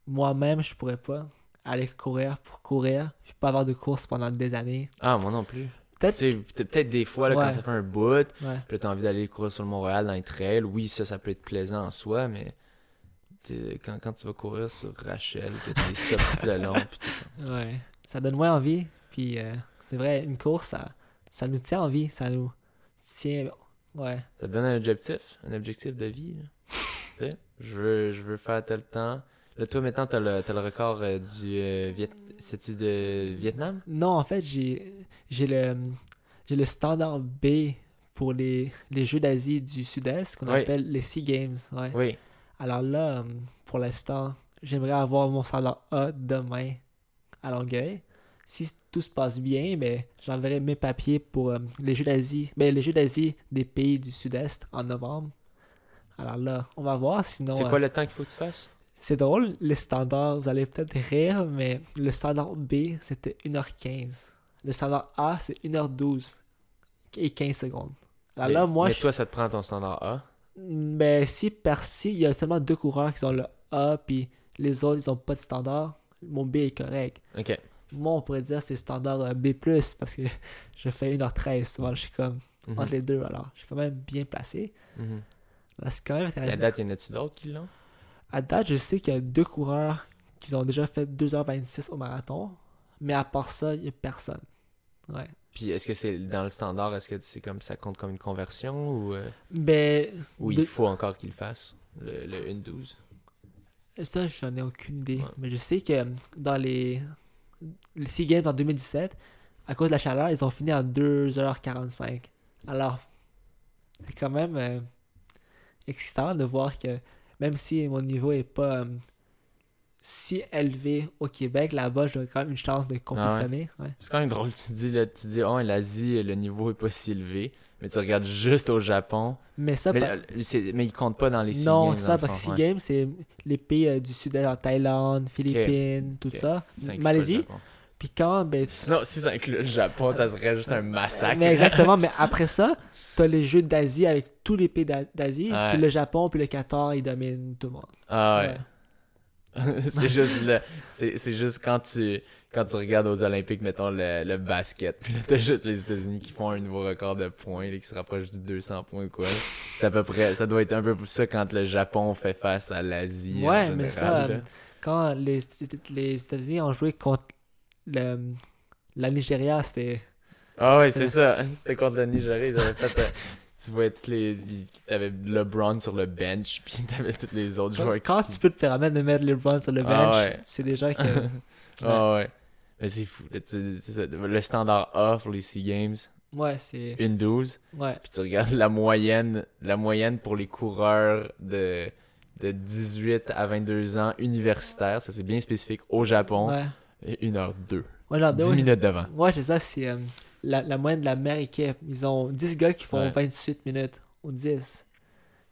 moi-même, je pourrais pas aller courir pour courir puis pas avoir de course pendant des années. Ah, moi non plus. Peut-être. peut- peut-être des fois, là, Ouais. quand ça fait un bout, Ouais. puis t'as envie d'aller courir sur le Montréal dans les trails, oui, ça, ça peut être plaisant en soi, mais quand, quand tu vas courir sur Rachel, t'as des stops tout le long, puis t'es comme- Ouais. Ça donne moins envie. Puis euh, c'est vrai, une course, ça, ça nous tient en vie. Ça nous tient. Ouais. ça te donne un objectif, un objectif de vie. tu sais, je veux, je veux faire tel temps. Là, toi, maintenant, t'as le, t'as le record euh, du euh, Viet... C'est-tu de Vietnam? Non, en fait, j'ai j'ai le j'ai le standard B pour les, les Jeux d'Asie du Sud-Est qu'on appelle les Sea Games. Ouais. Oui. Alors là, euh, pour l'instant, j'aimerais avoir mon standard A demain à Longueuil. Si tout se passe bien, ben, j'enverrai mes papiers pour euh, les Jeux d'Asie. Ben, les Jeux d'Asie des pays du Sud-Est en novembre. Alors là, on va voir. Sinon, C'est euh, quoi le temps qu'il faut que tu fasses? c'est drôle, les standards, vous allez peut-être rire, mais le standard B, c'était 1h15. Le standard A, c'est 1h12 et 15 secondes. Alors Mais- là, moi, mais je- toi, ça te prend ton standard A? ben, si par si, il y a seulement deux coureurs qui ont le A, puis les autres, ils ont pas de standard, mon B est correct. Ok. Moi, on pourrait dire c'est standard euh, B+, parce que je fais 1h13, souvent, je suis comme Mhm. entre les deux, alors je suis quand même bien placé. Mhm. Là, c'est quand même À intéressant. date, y en a-tu d'autres qui l'ont? À date, je sais qu'il y a deux coureurs qui ont déjà fait 2h26 au marathon, mais à part ça, il n'y a personne. Ouais. Puis est-ce que c'est dans le standard, est-ce que c'est comme ça compte comme une conversion ou, euh, Ben, ou de- il faut encore qu'il le fasse? Le, le 1-12. ça, j'en ai aucune idée. Ouais. Mais je sais que dans les, les Sea Games en 2017, à cause de la chaleur, ils ont fini en 2h45. Alors, c'est quand même euh, excitant de voir que même si mon niveau est pas euh, si élevé au Québec, là-bas, j'aurais quand même une chance de compétitionner. ouais. C'est quand même drôle, tu dis, là, tu dis, oh, l'Asie, le niveau est pas si élevé, mais tu regardes juste au Japon. Mais ça, Mais, par- mais ils comptent pas dans les Sea non, Games, ça, parce que Sea. Games, c'est les pays euh, du sud-est, en Thaïlande, Philippines, tout ça. Malaisie. Puis quand, ben, Sinon, si ça inclut le Japon, ça serait juste un massacre. Mais exactement, mais après ça, t'as les jeux d'Asie avec tous les pays d'A- d'Asie. Ouais. Puis le Japon, puis le Qatar, ils dominent tout le monde. Ah ouais. Ouais. c'est juste le, c'est juste quand tu quand tu regardes aux Olympiques mettons le, le basket puis là t'as juste les États-Unis qui font un nouveau record de points là, qui se rapproche du 200 points ou quoi c'est à peu près ça doit être un peu pour ça quand le Japon fait face à l'Asie en Ouais, mais ça, là. Quand les, les États-Unis ont joué contre le, la Nigeria, c'était. ah ouais c'est- ça c'était contre le Nigeria ils avaient fait euh, tu voyais toutes les t'avais LeBron sur le bench puis t'avais tous les autres joueurs Quand qui tu peux te permettre de mettre LeBron sur le bench, Ah ouais. c'est déjà que. ah ouais mais c'est fou là, tu- c'est ça le standard A pour les SEA Games Ouais, c'est. une 12 Ouais. Puis tu regardes la moyenne, la moyenne pour les coureurs de, de 18 à 22 ans universitaires, ça c'est bien spécifique, au Japon, Ouais. et 1h02. Ouais, genre, 10 ouais. minutes devant. Ouais, c'est ça, c'est euh, la, la moyenne de la meilleure équipe. Ils ont 10 gars qui font Ouais. 28 minutes, ou 10,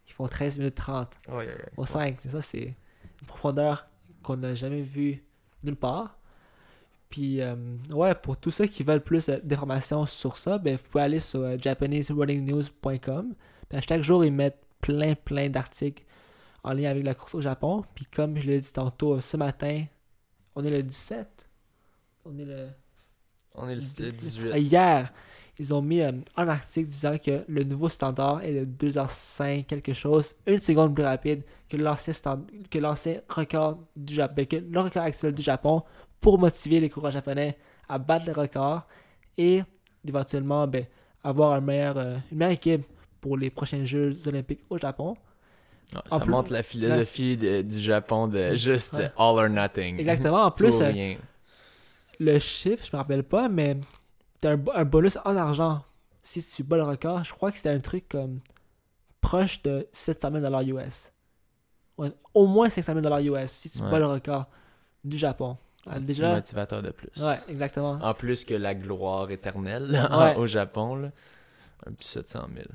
qui font 13 minutes 30. Ouais, Au 5, c'est ça, c'est une profondeur qu'on n'a jamais vue nulle part. Puis, euh, ouais, pour tous ceux qui veulent plus euh, d'informations sur ça, ben, vous pouvez aller sur euh, à chaque jour, ils mettent plein, plein d'articles en lien avec la course au Japon. Puis comme je l'ai dit tantôt, euh, ce matin, on est le 17. On est le... On est le Euh, 18. Hier, ils ont mis euh, un article disant que le nouveau standard est de 2h05 quelque chose, une seconde plus rapide que l'ancien stand- que l'ancien record du Japon, que le record actuel du Japon pour motiver les coureurs japonais à battre le record et éventuellement ben, avoir un meilleur, euh, une meilleure équipe pour les prochains Jeux olympiques au Japon. Ah, ça plus- montre la philosophie de- du Japon de juste Ouais. all or nothing. Exactement. En plus, euh, le chiffre, je me rappelle pas, mais t'as un, un bonus en argent si tu bats le record. Je crois que c'était un truc comme proche de 700 000 US. Ouais, au moins 500 000 US si tu Ouais. bats le record du Japon. Un petit motivateur de plus. ouais, exactement. En plus que la gloire éternelle Ouais. au Japon, là, un petit 700 000.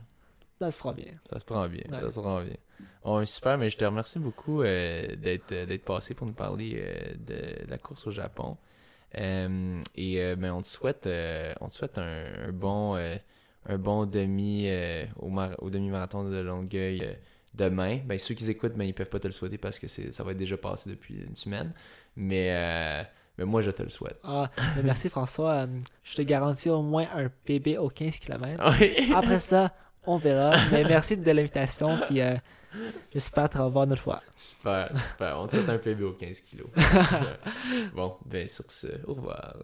Ça se prend bien. Ça se prend bien, Ouais. ça se prend bien. Super, mais je te remercie beaucoup euh, d'être euh, d'être passé pour nous parler euh, de, la course au Japon. Euh, et ben, on te souhaite, on te souhaite un, un bon, un bon demi au, mar- au demi-marathon de Longueuil demain. Ben, ceux qui écoutent, ben, ils peuvent pas te le souhaiter parce que c'est, ça va être déjà passé depuis une semaine. Mais, euh, mais moi, je te le souhaite. Ah, mais merci François. Euh, Je te garantis au moins un PB au 15 km. Oui. Après ça, on verra. Mais merci de l'invitation. Puis euh, j'espère te revoir une autre fois. Super, super. On te souhaite un PB au 15 kilos. bon, ben sur ce, au revoir.